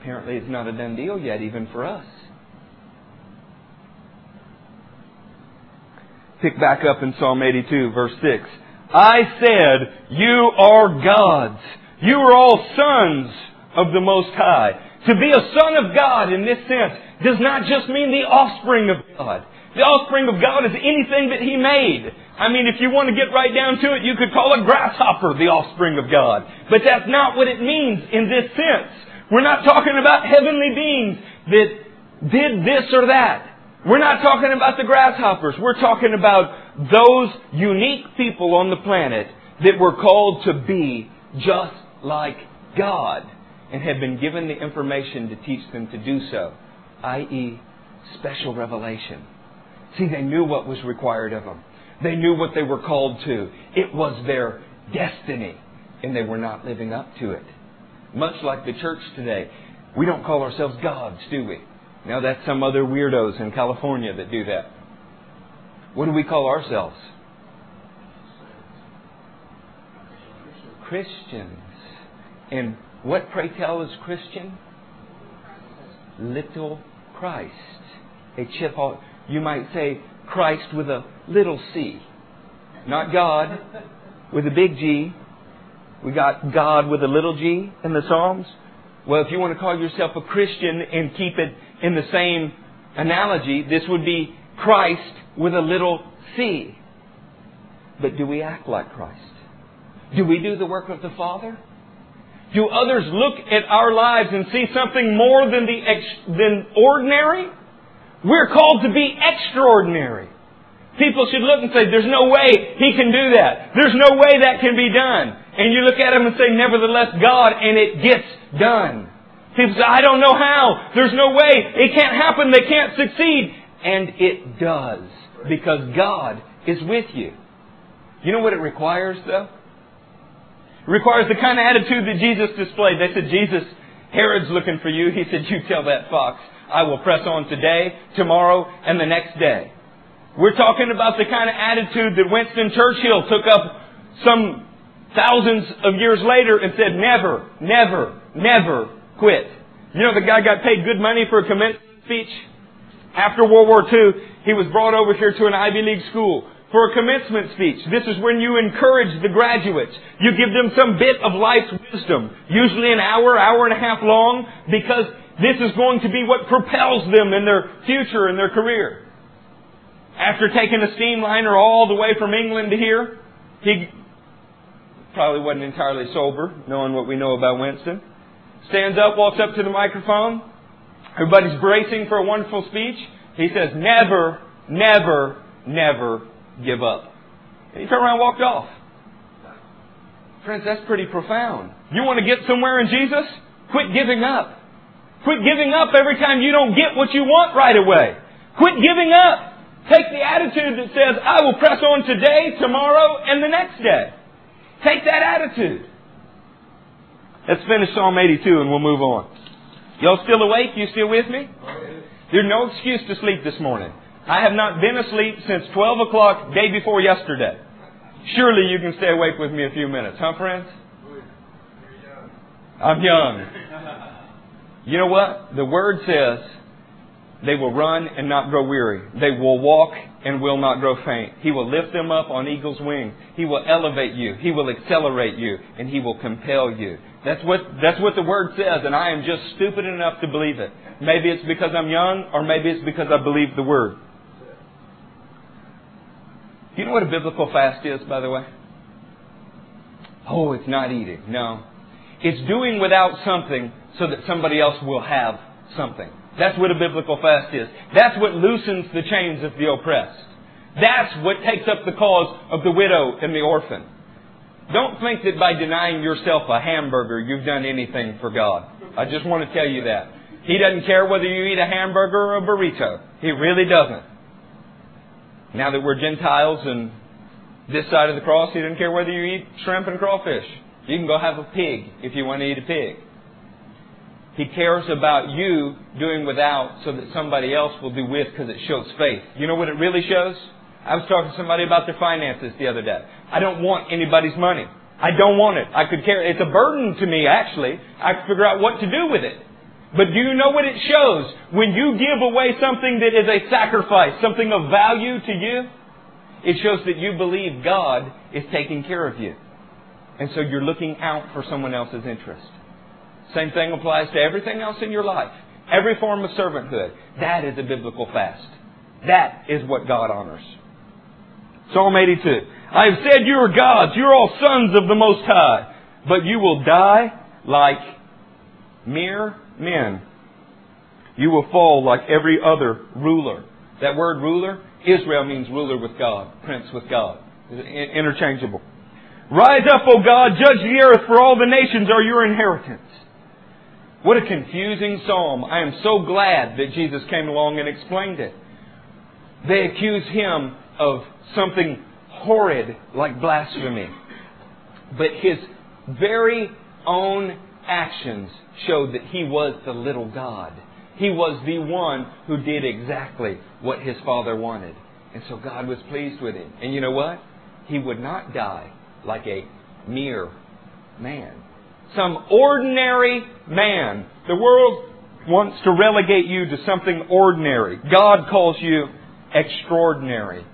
Apparently, it's not a done deal yet, even for us. Pick back up in Psalm 82, verse 6. I said, You are gods. You are all sons of the Most High. To be a son of God in this sense does not just mean the offspring of God. The offspring of God is anything that He made. I mean, if you want to get right down to it, you could call a grasshopper the offspring of God. But that's not what it means in this sense. We're not talking about heavenly beings that did this or that. We're not talking about the grasshoppers. We're talking about those unique people on the planet that were called to be just like God and had been given the information to teach them to do so, i.e., special revelation. See, they knew what was required of them. They knew what they were called to. It was their destiny, and they were not living up to it. Much like the church today. We don't call ourselves gods, do we? Now that's some other weirdos in California that do that. What do we call ourselves? Christians. And what, pray tell, is Christian? Little Christ. A chip, you might say Christ with a little c. Not God with a big G. We got God with a little g in the Psalms. Well, if you want to call yourself a Christian and keep it in the same analogy, this would be Christ with a little c. But do we act like Christ? Do we do the work of the Father? Do others look at our lives and see something more than the ex- than ordinary? We're called to be extraordinary. People should look and say, there's no way he can do that. There's no way that can be done. And you look at him and say, nevertheless, God, and it gets done. People say, I don't know how. There's no way. It can't happen. They can't succeed. And it does. Because God is with you. You know what it requires, though? Requires the kind of attitude that Jesus displayed. They said, Jesus, Herod's looking for you. He said, you tell that fox, I will press on today, tomorrow, and the next day. We're talking about the kind of attitude that Winston Churchill took up some thousands of years later and said, never, never, never quit. You know, the guy got paid good money for a commencement speech. After World War II, he was brought over here to an Ivy League school for a commencement speech. This is when you encourage the graduates. You give them some bit of life's wisdom, usually an hour, hour and a half long, because this is going to be what propels them in their future and their career. After taking a steamliner all the way from England to here, he probably wasn't entirely sober, knowing what we know about Winston. Stands up, walks up to the microphone. Everybody's bracing for a wonderful speech. He says, never, never, never give up. And he turned around and walked off. Friends, that's pretty profound. You want to get somewhere in Jesus? Quit giving up. Quit giving up every time you don't get what you want right away. Quit giving up. Take the attitude that says, I will press on today, tomorrow, and the next day. Take that attitude. Let's finish Psalm 82 and we'll move on. Y'all still awake? You still with me? There's no excuse to sleep this morning. I have not been asleep since 12 o'clock day before yesterday. Surely you can stay awake with me a few minutes, huh friends? I'm young. You know what? The Word says they will run and not grow weary. They will walk and will not grow faint. He will lift them up on eagle's wing. He will elevate you. He will accelerate you. And He will compel you. That's what, that's what the Word says, and I am just stupid enough to believe it. Maybe it's because I'm young, or maybe it's because I believe the Word. You know what a biblical fast is, by the way? Oh, it's not eating. No. It's doing without something so that somebody else will have something. That's what a biblical fast is. That's what loosens the chains of the oppressed. That's what takes up the cause of the widow and the orphan. Don't think that by denying yourself a hamburger, you've done anything for God. I just want to tell you that. He doesn't care whether you eat a hamburger or a burrito. He really doesn't. Now that we're Gentiles and this side of the cross, He doesn't care whether you eat shrimp and crawfish. You can go have a pig if you want to eat a pig. He cares about you doing without so that somebody else will do with because it shows faith. You know what it really shows? I was talking to somebody about their finances the other day. I don't want anybody's money. I don't want it. I could care. It's a burden to me, actually. I could figure out what to do with it. But do you know what it shows? When you give away something that is a sacrifice, something of value to you, it shows that you believe God is taking care of you. And so you're looking out for someone else's interest. Same thing applies to everything else in your life. Every form of servanthood. That is a biblical fast. That is what God honors. Psalm 82. I have said you are gods. You're all sons of the Most High. But you will die like mere men. You will fall like every other ruler. That word ruler, Israel means ruler with God, prince with God. Interchangeable. Rise up, O God, judge the earth, for all the nations are your inheritance. What a confusing psalm. I am so glad that Jesus came along and explained it. They accuse him of something horrid like blasphemy. But his very own actions showed that he was the little God. He was the one who did exactly what his father wanted. And so God was pleased with him. And you know what? He would not die like a mere man. Some ordinary man. The world wants to relegate you to something ordinary. God calls you extraordinary.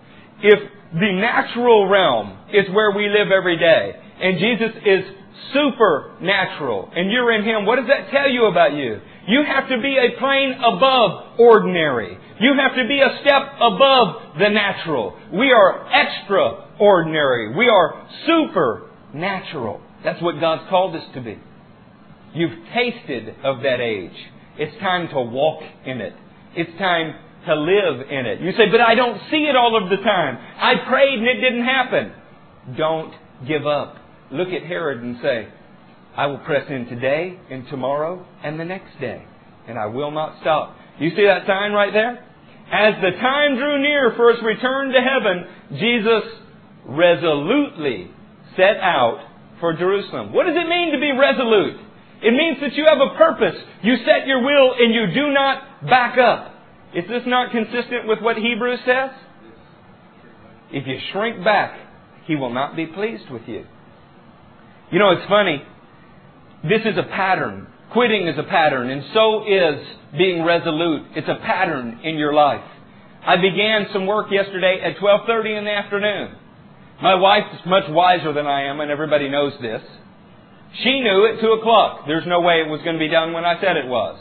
If the natural realm is where we live every day, and Jesus is supernatural, and you're in Him, what does that tell you about you? You have to be a plane above ordinary. You have to be a step above the natural. We are extraordinary. We are supernatural. That's what God's called us to be. You've tasted of that age. It's time to walk in it. It's time to live in it. You say, but I don't see it all of the time. I prayed and it didn't happen. Don't give up. Look at Herod and say, I will press in today and tomorrow and the next day, and I will not stop. You see that sign right there? As the time drew near for his return to heaven, Jesus resolutely set out for Jerusalem. What does it mean to be resolute? It means that you have a purpose. You set your will and you do not back up. Is this not consistent with what Hebrews says? If you shrink back, he will not be pleased with you. You know, it's funny. This is a pattern. Quitting is a pattern, and so is being resolute. It's a pattern in your life. I began some work yesterday at 12:30 in the afternoon. My wife is much wiser than I am, and everybody knows this. She knew at 2 o'clock. There's no way it was going to be done when I said it was.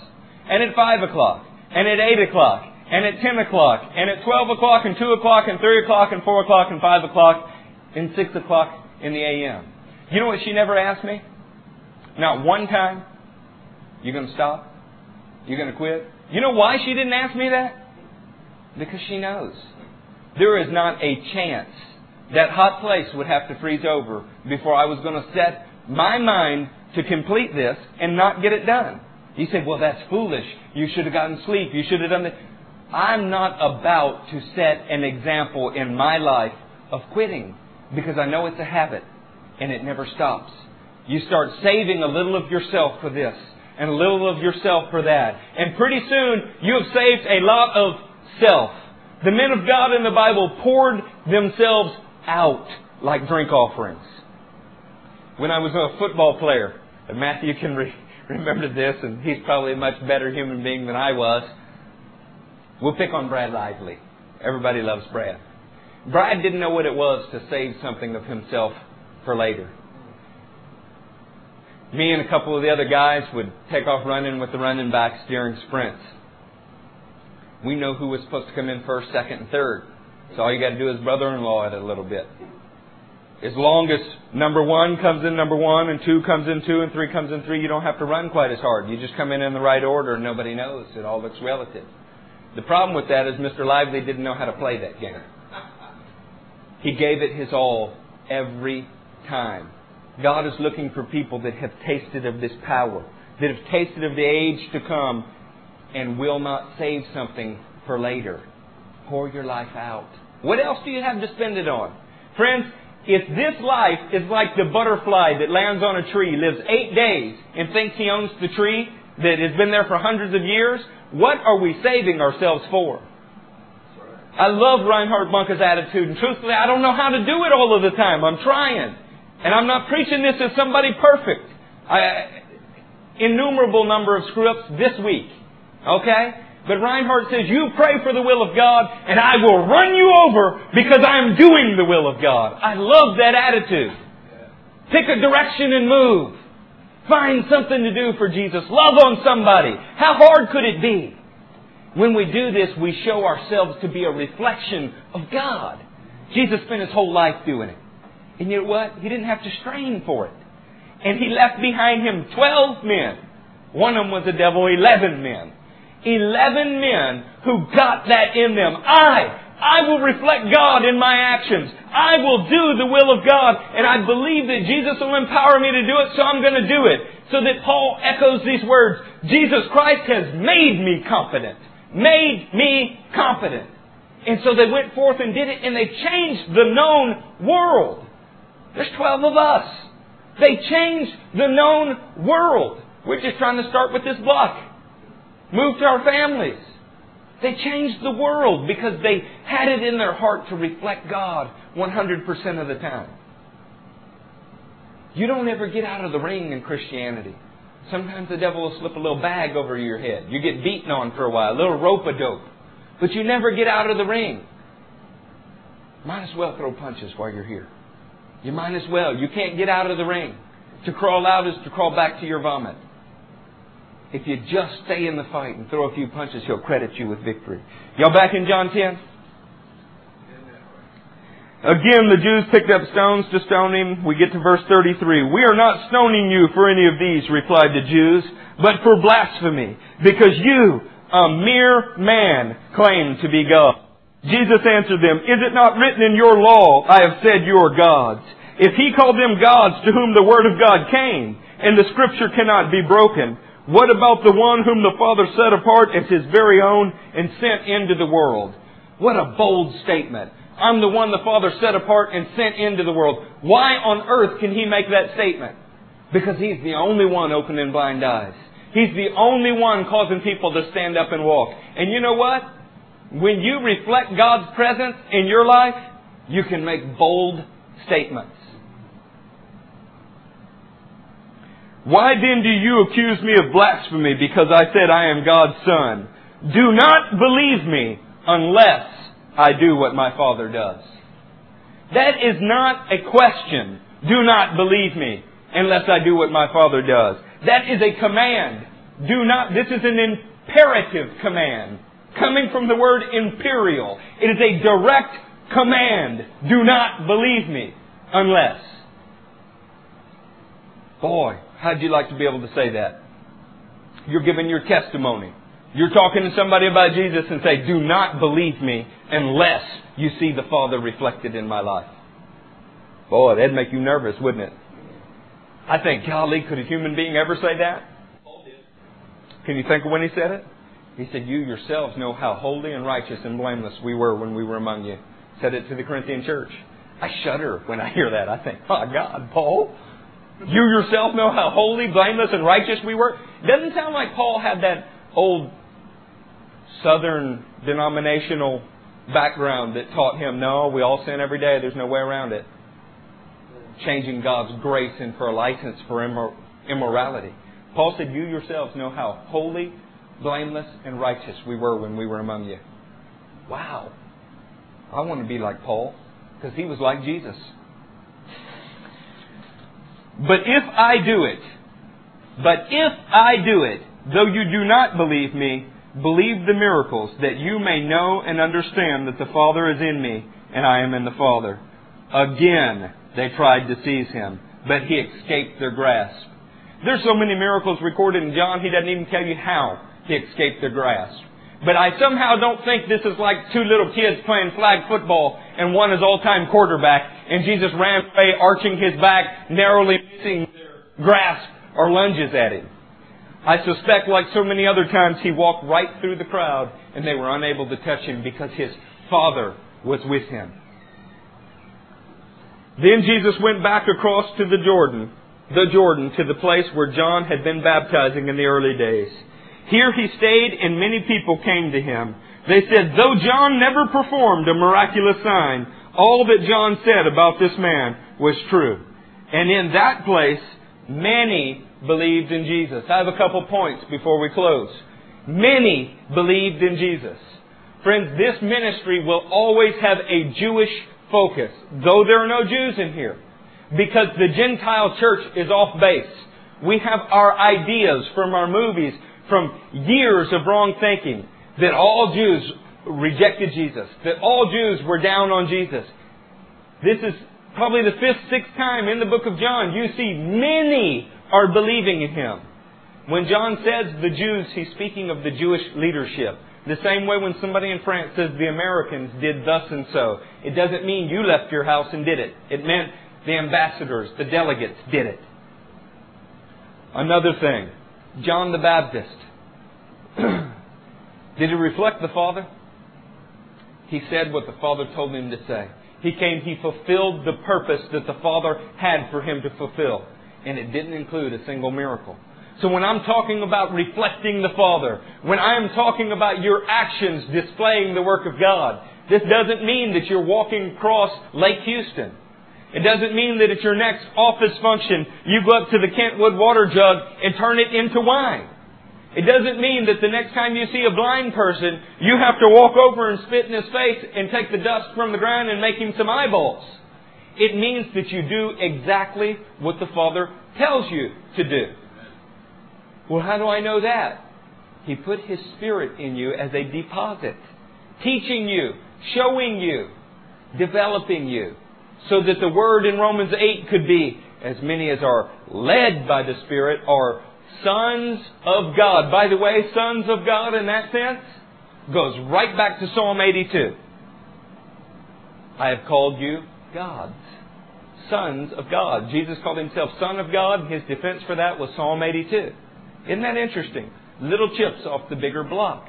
And at 5 o'clock. And at 8 o'clock. And at 10 o'clock. And at 12 o'clock and 2 o'clock and 3 o'clock and 4 o'clock and 5 o'clock and 6 o'clock in the a.m. You know what she never asked me? Not one time. You going to stop? You going to quit? You know why she didn't ask me that? Because she knows. There is not a chance that hot place would have to freeze over before I was going to set my mind to complete this and not get it done. You say, well, that's foolish. You should have gotten sleep. You should have done. I'm not about to set an example in my life of quitting because I know it's a habit and it never stops. You start saving a little of yourself for this and a little of yourself for that. And pretty soon you have saved a lot of self. The men of God in the Bible poured themselves out like drink offerings. When I was a football player, and Matthew can re- [laughs] remember this, and he's probably a much better human being than I was. We'll pick on Brad Lively. Everybody loves Brad. Brad didn't know what it was to save something of himself for later. Me and a couple of the other guys would take off running with the running backs during sprints. We know who was supposed to come in first, second, and third. So all you got to do is brother-in-law it a little bit. As long as number one comes in number one, and two comes in two, and three comes in three, you don't have to run quite as hard. You just come in in the right order, and nobody knows. It all looks relative. The problem with that is Mr. Lively didn't know how to play that game. He gave it his all every time. God is looking for people that have tasted of this power, that have tasted of the age to come, and will not save something for later. Pour your life out. What else do you have to spend it on? Friends, if this life is like the butterfly that lands on a tree, lives eight days, and thinks he owns the tree that has been there for hundreds of years, what are we saving ourselves for? I love Reinhard Bonnke's attitude, and truthfully, I don't know how to do it all of the time. I'm trying. And I'm not preaching this as somebody perfect. I, innumerable number of screw ups this week. Okay? But Reinhard says, you pray for the will of God and I will run you over because I'm doing the will of God. I love that attitude. Pick a direction and move. Find something to do for Jesus. Love on somebody. How hard could it be? When we do this, we show ourselves to be a reflection of God. Jesus spent his whole life doing it. And you know what? He didn't have to strain for it. And he left behind him 12 men. One of them was a devil, 11 men. 11 men who got that in them. I, I will reflect God in my actions. I will do the will of God. And I believe that Jesus will empower me to do it, so I'm going to do it. So that Paul echoes these words, Jesus Christ has made me competent. Made me competent. And so they went forth and did it, and they changed the known world. There's 12 of us. They changed the known world. We're just trying to start with this block. Move to our families. They changed the world because they had it in their heart to reflect God 100% of the time. You don't ever get out of the ring in Christianity. Sometimes the devil will slip a little bag over your head. You get beaten on for a while, a little rope a dope. But you never get out of the ring. Might as well throw punches while you're here. You might as well. You can't get out of the ring. To crawl out is to crawl back to your vomit. if you just stay in the fight and throw a few punches, He'll credit you with victory. Y'all back in John 10? Again, the Jews picked up stones to stone him. We get to verse 33. We are not stoning you for any of these, replied the Jews, but for blasphemy, because you, a mere man, claim to be God. Jesus answered them, Is it not written in your law, I have said you are gods? If he called them gods to whom the word of God came, and the scripture cannot be broken, what about the one whom the Father set apart as his very own and sent into the world? What a bold statement. I'm the one the Father set apart and sent into the world. Why on earth can He make that statement? Because He's the only one opening blind eyes. He's the only one causing people to stand up and walk. And you know what? When you reflect God's presence in your life, you can make bold statements. Why then do you accuse me of blasphemy because I said I am God's son? Do not believe me unless I do what my Father does. That is not a question. Do not believe me unless I do what my Father does. That is a command. Do not, this is an imperative command coming from the word imperial. It is a direct command. Do not believe me unless. Boy, how'd you like to be able to say that? You're giving your testimony. You're talking to somebody about Jesus and say, do not believe me unless you see the Father reflected in my life. Boy, that'd make you nervous, wouldn't it? I think, golly, could a human being ever say that? Can you think of when he said it? He said, You yourselves know how holy and righteous and blameless we were when we were among you. Said it to the Corinthian church. I shudder when I hear that. I think, Oh God, Paul, you yourself know how holy, blameless, and righteous we were. Doesn't sound like Paul had that old southern denominational background that taught him, no, we all sin every day, there's no way around it. Changing God's grace in for a license for immor- immorality. Paul said, You yourselves know how holy, blameless, and righteous we were when we were among you. Wow. I want to be like Paul because he was like Jesus. But if I do it, but if I do it, though you do not believe me, believe the miracles, that you may know and understand that the Father is in me, and I am in the Father. Again, they tried to seize him, but he escaped their grasp. There's so many miracles recorded in John, he doesn't even tell you how he escaped their grasp. But I somehow don't think this is like two little kids playing flag football and one is all-time quarterback and Jesus ran away arching his back, narrowly missing their grasp or lunges at him. I suspect, like so many other times, he walked right through the crowd and they were unable to touch him because his Father was with him. Then Jesus went back across to the Jordan, the Jordan, to the place where John had been baptizing in the early days. Here he stayed and many people came to him. They said, though John never performed a miraculous sign, all that John said about this man was true. And in that place, many believed in Jesus. I have a couple points before we close. Many believed in Jesus. Friends, this ministry will always have a Jewish focus, though there are no Jews in here, because the Gentile church is off base. We have our ideas from our movies, from years of wrong thinking, that all Jews rejected Jesus, that all Jews were down on Jesus. This is probably the fifth, sixth time in the book of John you see many are believing in him. When John says the Jews, he's speaking of the Jewish leadership. The same way when somebody in France says the Americans did thus and so, it doesn't mean you left your house and did it. It meant the ambassadors, the delegates did it. Another thing, John the Baptist. [clears throat] did he reflect the Father? He said what the Father told him to say. He came, he fulfilled the purpose that the Father had for him to fulfill and it didn't include a single miracle. So when I'm talking about reflecting the Father, when I am talking about your actions displaying the work of God, this doesn't mean that you're walking across Lake Houston. It doesn't mean that at your next office function, you go up to the Kentwood water jug and turn it into wine. It doesn't mean that the next time you see a blind person, you have to walk over and spit in his face and take the dust from the ground and make him some eyeballs. It means that you do exactly what the Father tells you to do. Well, how do I know that? He put His Spirit in you as a deposit, teaching you, showing you, developing you, so that the word in Romans 8 could be as many as are led by the Spirit are sons of God. By the way, sons of God in that sense goes right back to Psalm 82. I have called you gods, sons of God. Jesus called himself Son of God. His defense for that was Psalm 82. Isn't that interesting? Little chips off the bigger block.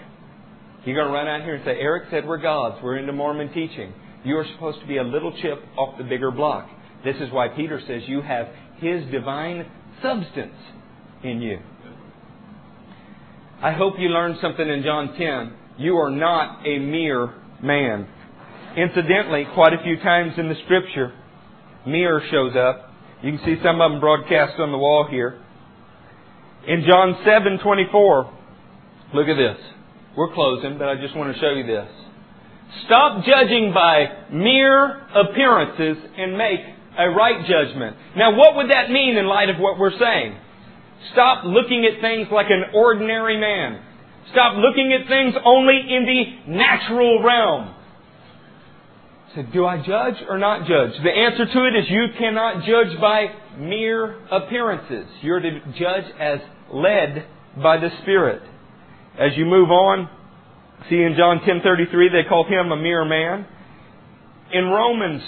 You're going to run out here and say, Eric said we're gods. We're into Mormon teaching. You are supposed to be a little chip off the bigger block. This is why Peter says you have His divine substance in you. I hope you learned something in John 10. You are not a mere man. Incidentally, quite a few times in the scripture, mere shows up. You can see some of them broadcast on the wall here. In John 7:24, look at this. We're closing, but I just want to show you this. Stop judging by mere appearances and make a right judgment. Now, what would that mean in light of what we're saying? Stop looking at things like an ordinary man. Stop looking at things only in the natural realm. So, do I judge or not judge? The answer to it is you cannot judge by mere appearances. You're to judge as led by the Spirit. As you move on, see in John 10:33 they call him a mere man. In Romans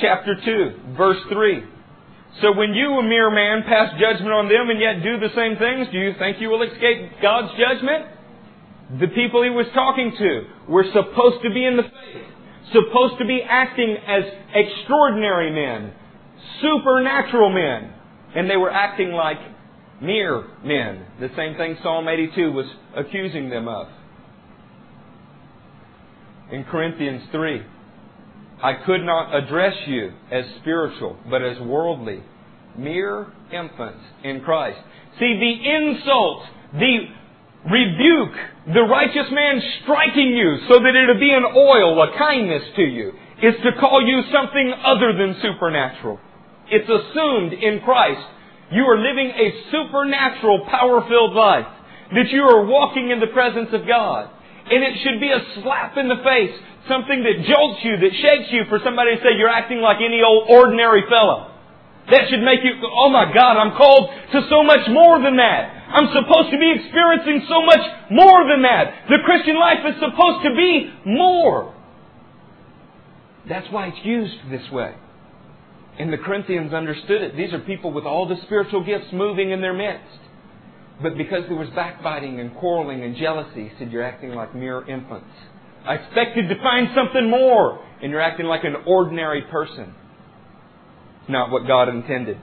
chapter 2, verse 3, so when you, a mere man, pass judgment on them and yet do the same things, do you think you will escape God's judgment? The people he was talking to were supposed to be in the faith, supposed to be acting as extraordinary men, supernatural men, and they were acting like mere men. The same thing Psalm 82 was accusing them of. In Corinthians 3, I could not address you as spiritual, but as worldly, mere infants in Christ. See, the insult, the rebuke, the righteous man striking you so that it'll be an oil, a kindness to you, is to call you something other than supernatural. It's assumed in Christ. You are living a supernatural, power-filled life. That you are walking in the presence of God. And it should be a slap in the face something that jolts you, that shakes you for somebody to say you're acting like any old ordinary fellow. That should make you, oh my God, I'm called to so much more than that. I'm supposed to be experiencing so much more than that. The Christian life is supposed to be more. That's why it's used this way. And the Corinthians understood it. These are people with all the spiritual gifts moving in their midst. But because there was backbiting and quarreling and jealousy, he said, You're acting like mere infants. I expected to find something more, and you're acting like an ordinary person. It's not what God intended.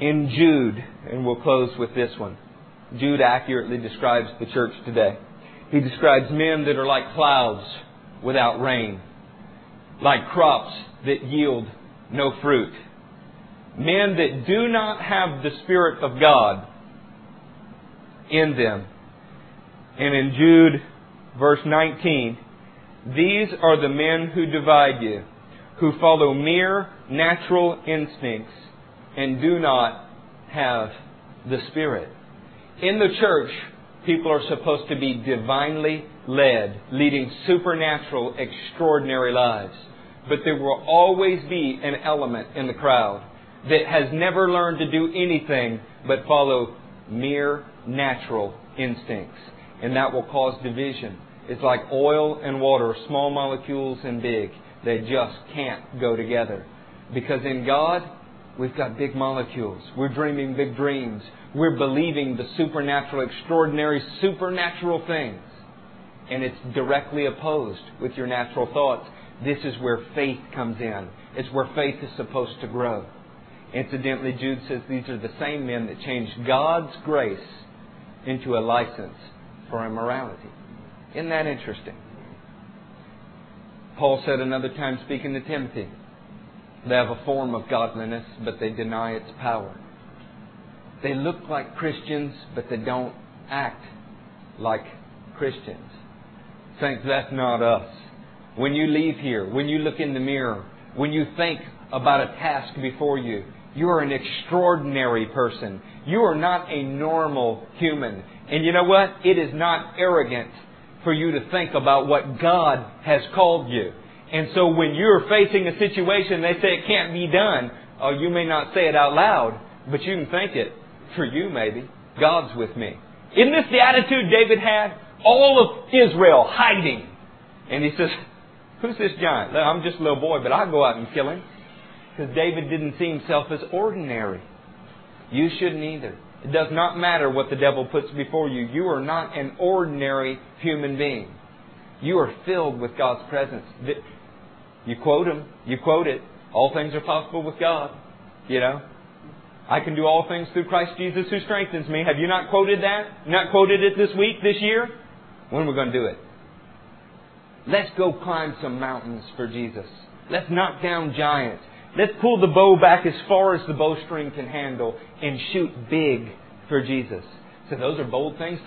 In Jude, and we'll close with this one, Jude accurately describes the church today. He describes men that are like clouds without rain, like crops that yield no fruit. Men that do not have the Spirit of God in them. And in Jude, verse 19, these are the men who divide you, who follow mere natural instincts and do not have the Spirit. In the church, people are supposed to be divinely led, leading supernatural, extraordinary lives. But there will always be an element in the crowd that has never learned to do anything but follow mere natural instincts. And that will cause division. It's like oil and water, small molecules and big. They just can't go together. Because in God, we've got big molecules. We're dreaming big dreams. We're believing the supernatural, extraordinary, supernatural things. And it's directly opposed with your natural thoughts. This is where faith comes in. It's where faith is supposed to grow. Incidentally, Jude says these are the same men that changed God's grace into a license for immorality. Isn't that interesting? Paul said another time, speaking to Timothy, they have a form of godliness, but they deny its power. They look like Christians, but they don't act like Christians. Saints, that's not us. When you leave here, when you look in the mirror, when you think about a task before you. You are an extraordinary person. You are not a normal human. And you know what? It is not arrogant for you to think about what God has called you. And so when you're facing a situation, they say it can't be done. Oh, you may not say it out loud, but you can think it. For you, maybe. God's with me. Isn't this the attitude David had? All of Israel hiding. And he says, Who's this giant? I'm just a little boy, but I'll go out and kill him. Because David didn't see himself as ordinary. You shouldn't either. It does not matter what the devil puts before you. You are not an ordinary human being. You are filled with God's presence. You quote him. You quote it. All things are possible with God. You know? I can do all things through Christ Jesus who strengthens me. Have you not quoted that? Not quoted it this week, this year? When are we going to do it? Let's go climb some mountains for Jesus. Let's knock down giants. Let's pull the bow back as far as the bowstring can handle and shoot big for Jesus. So those are bold things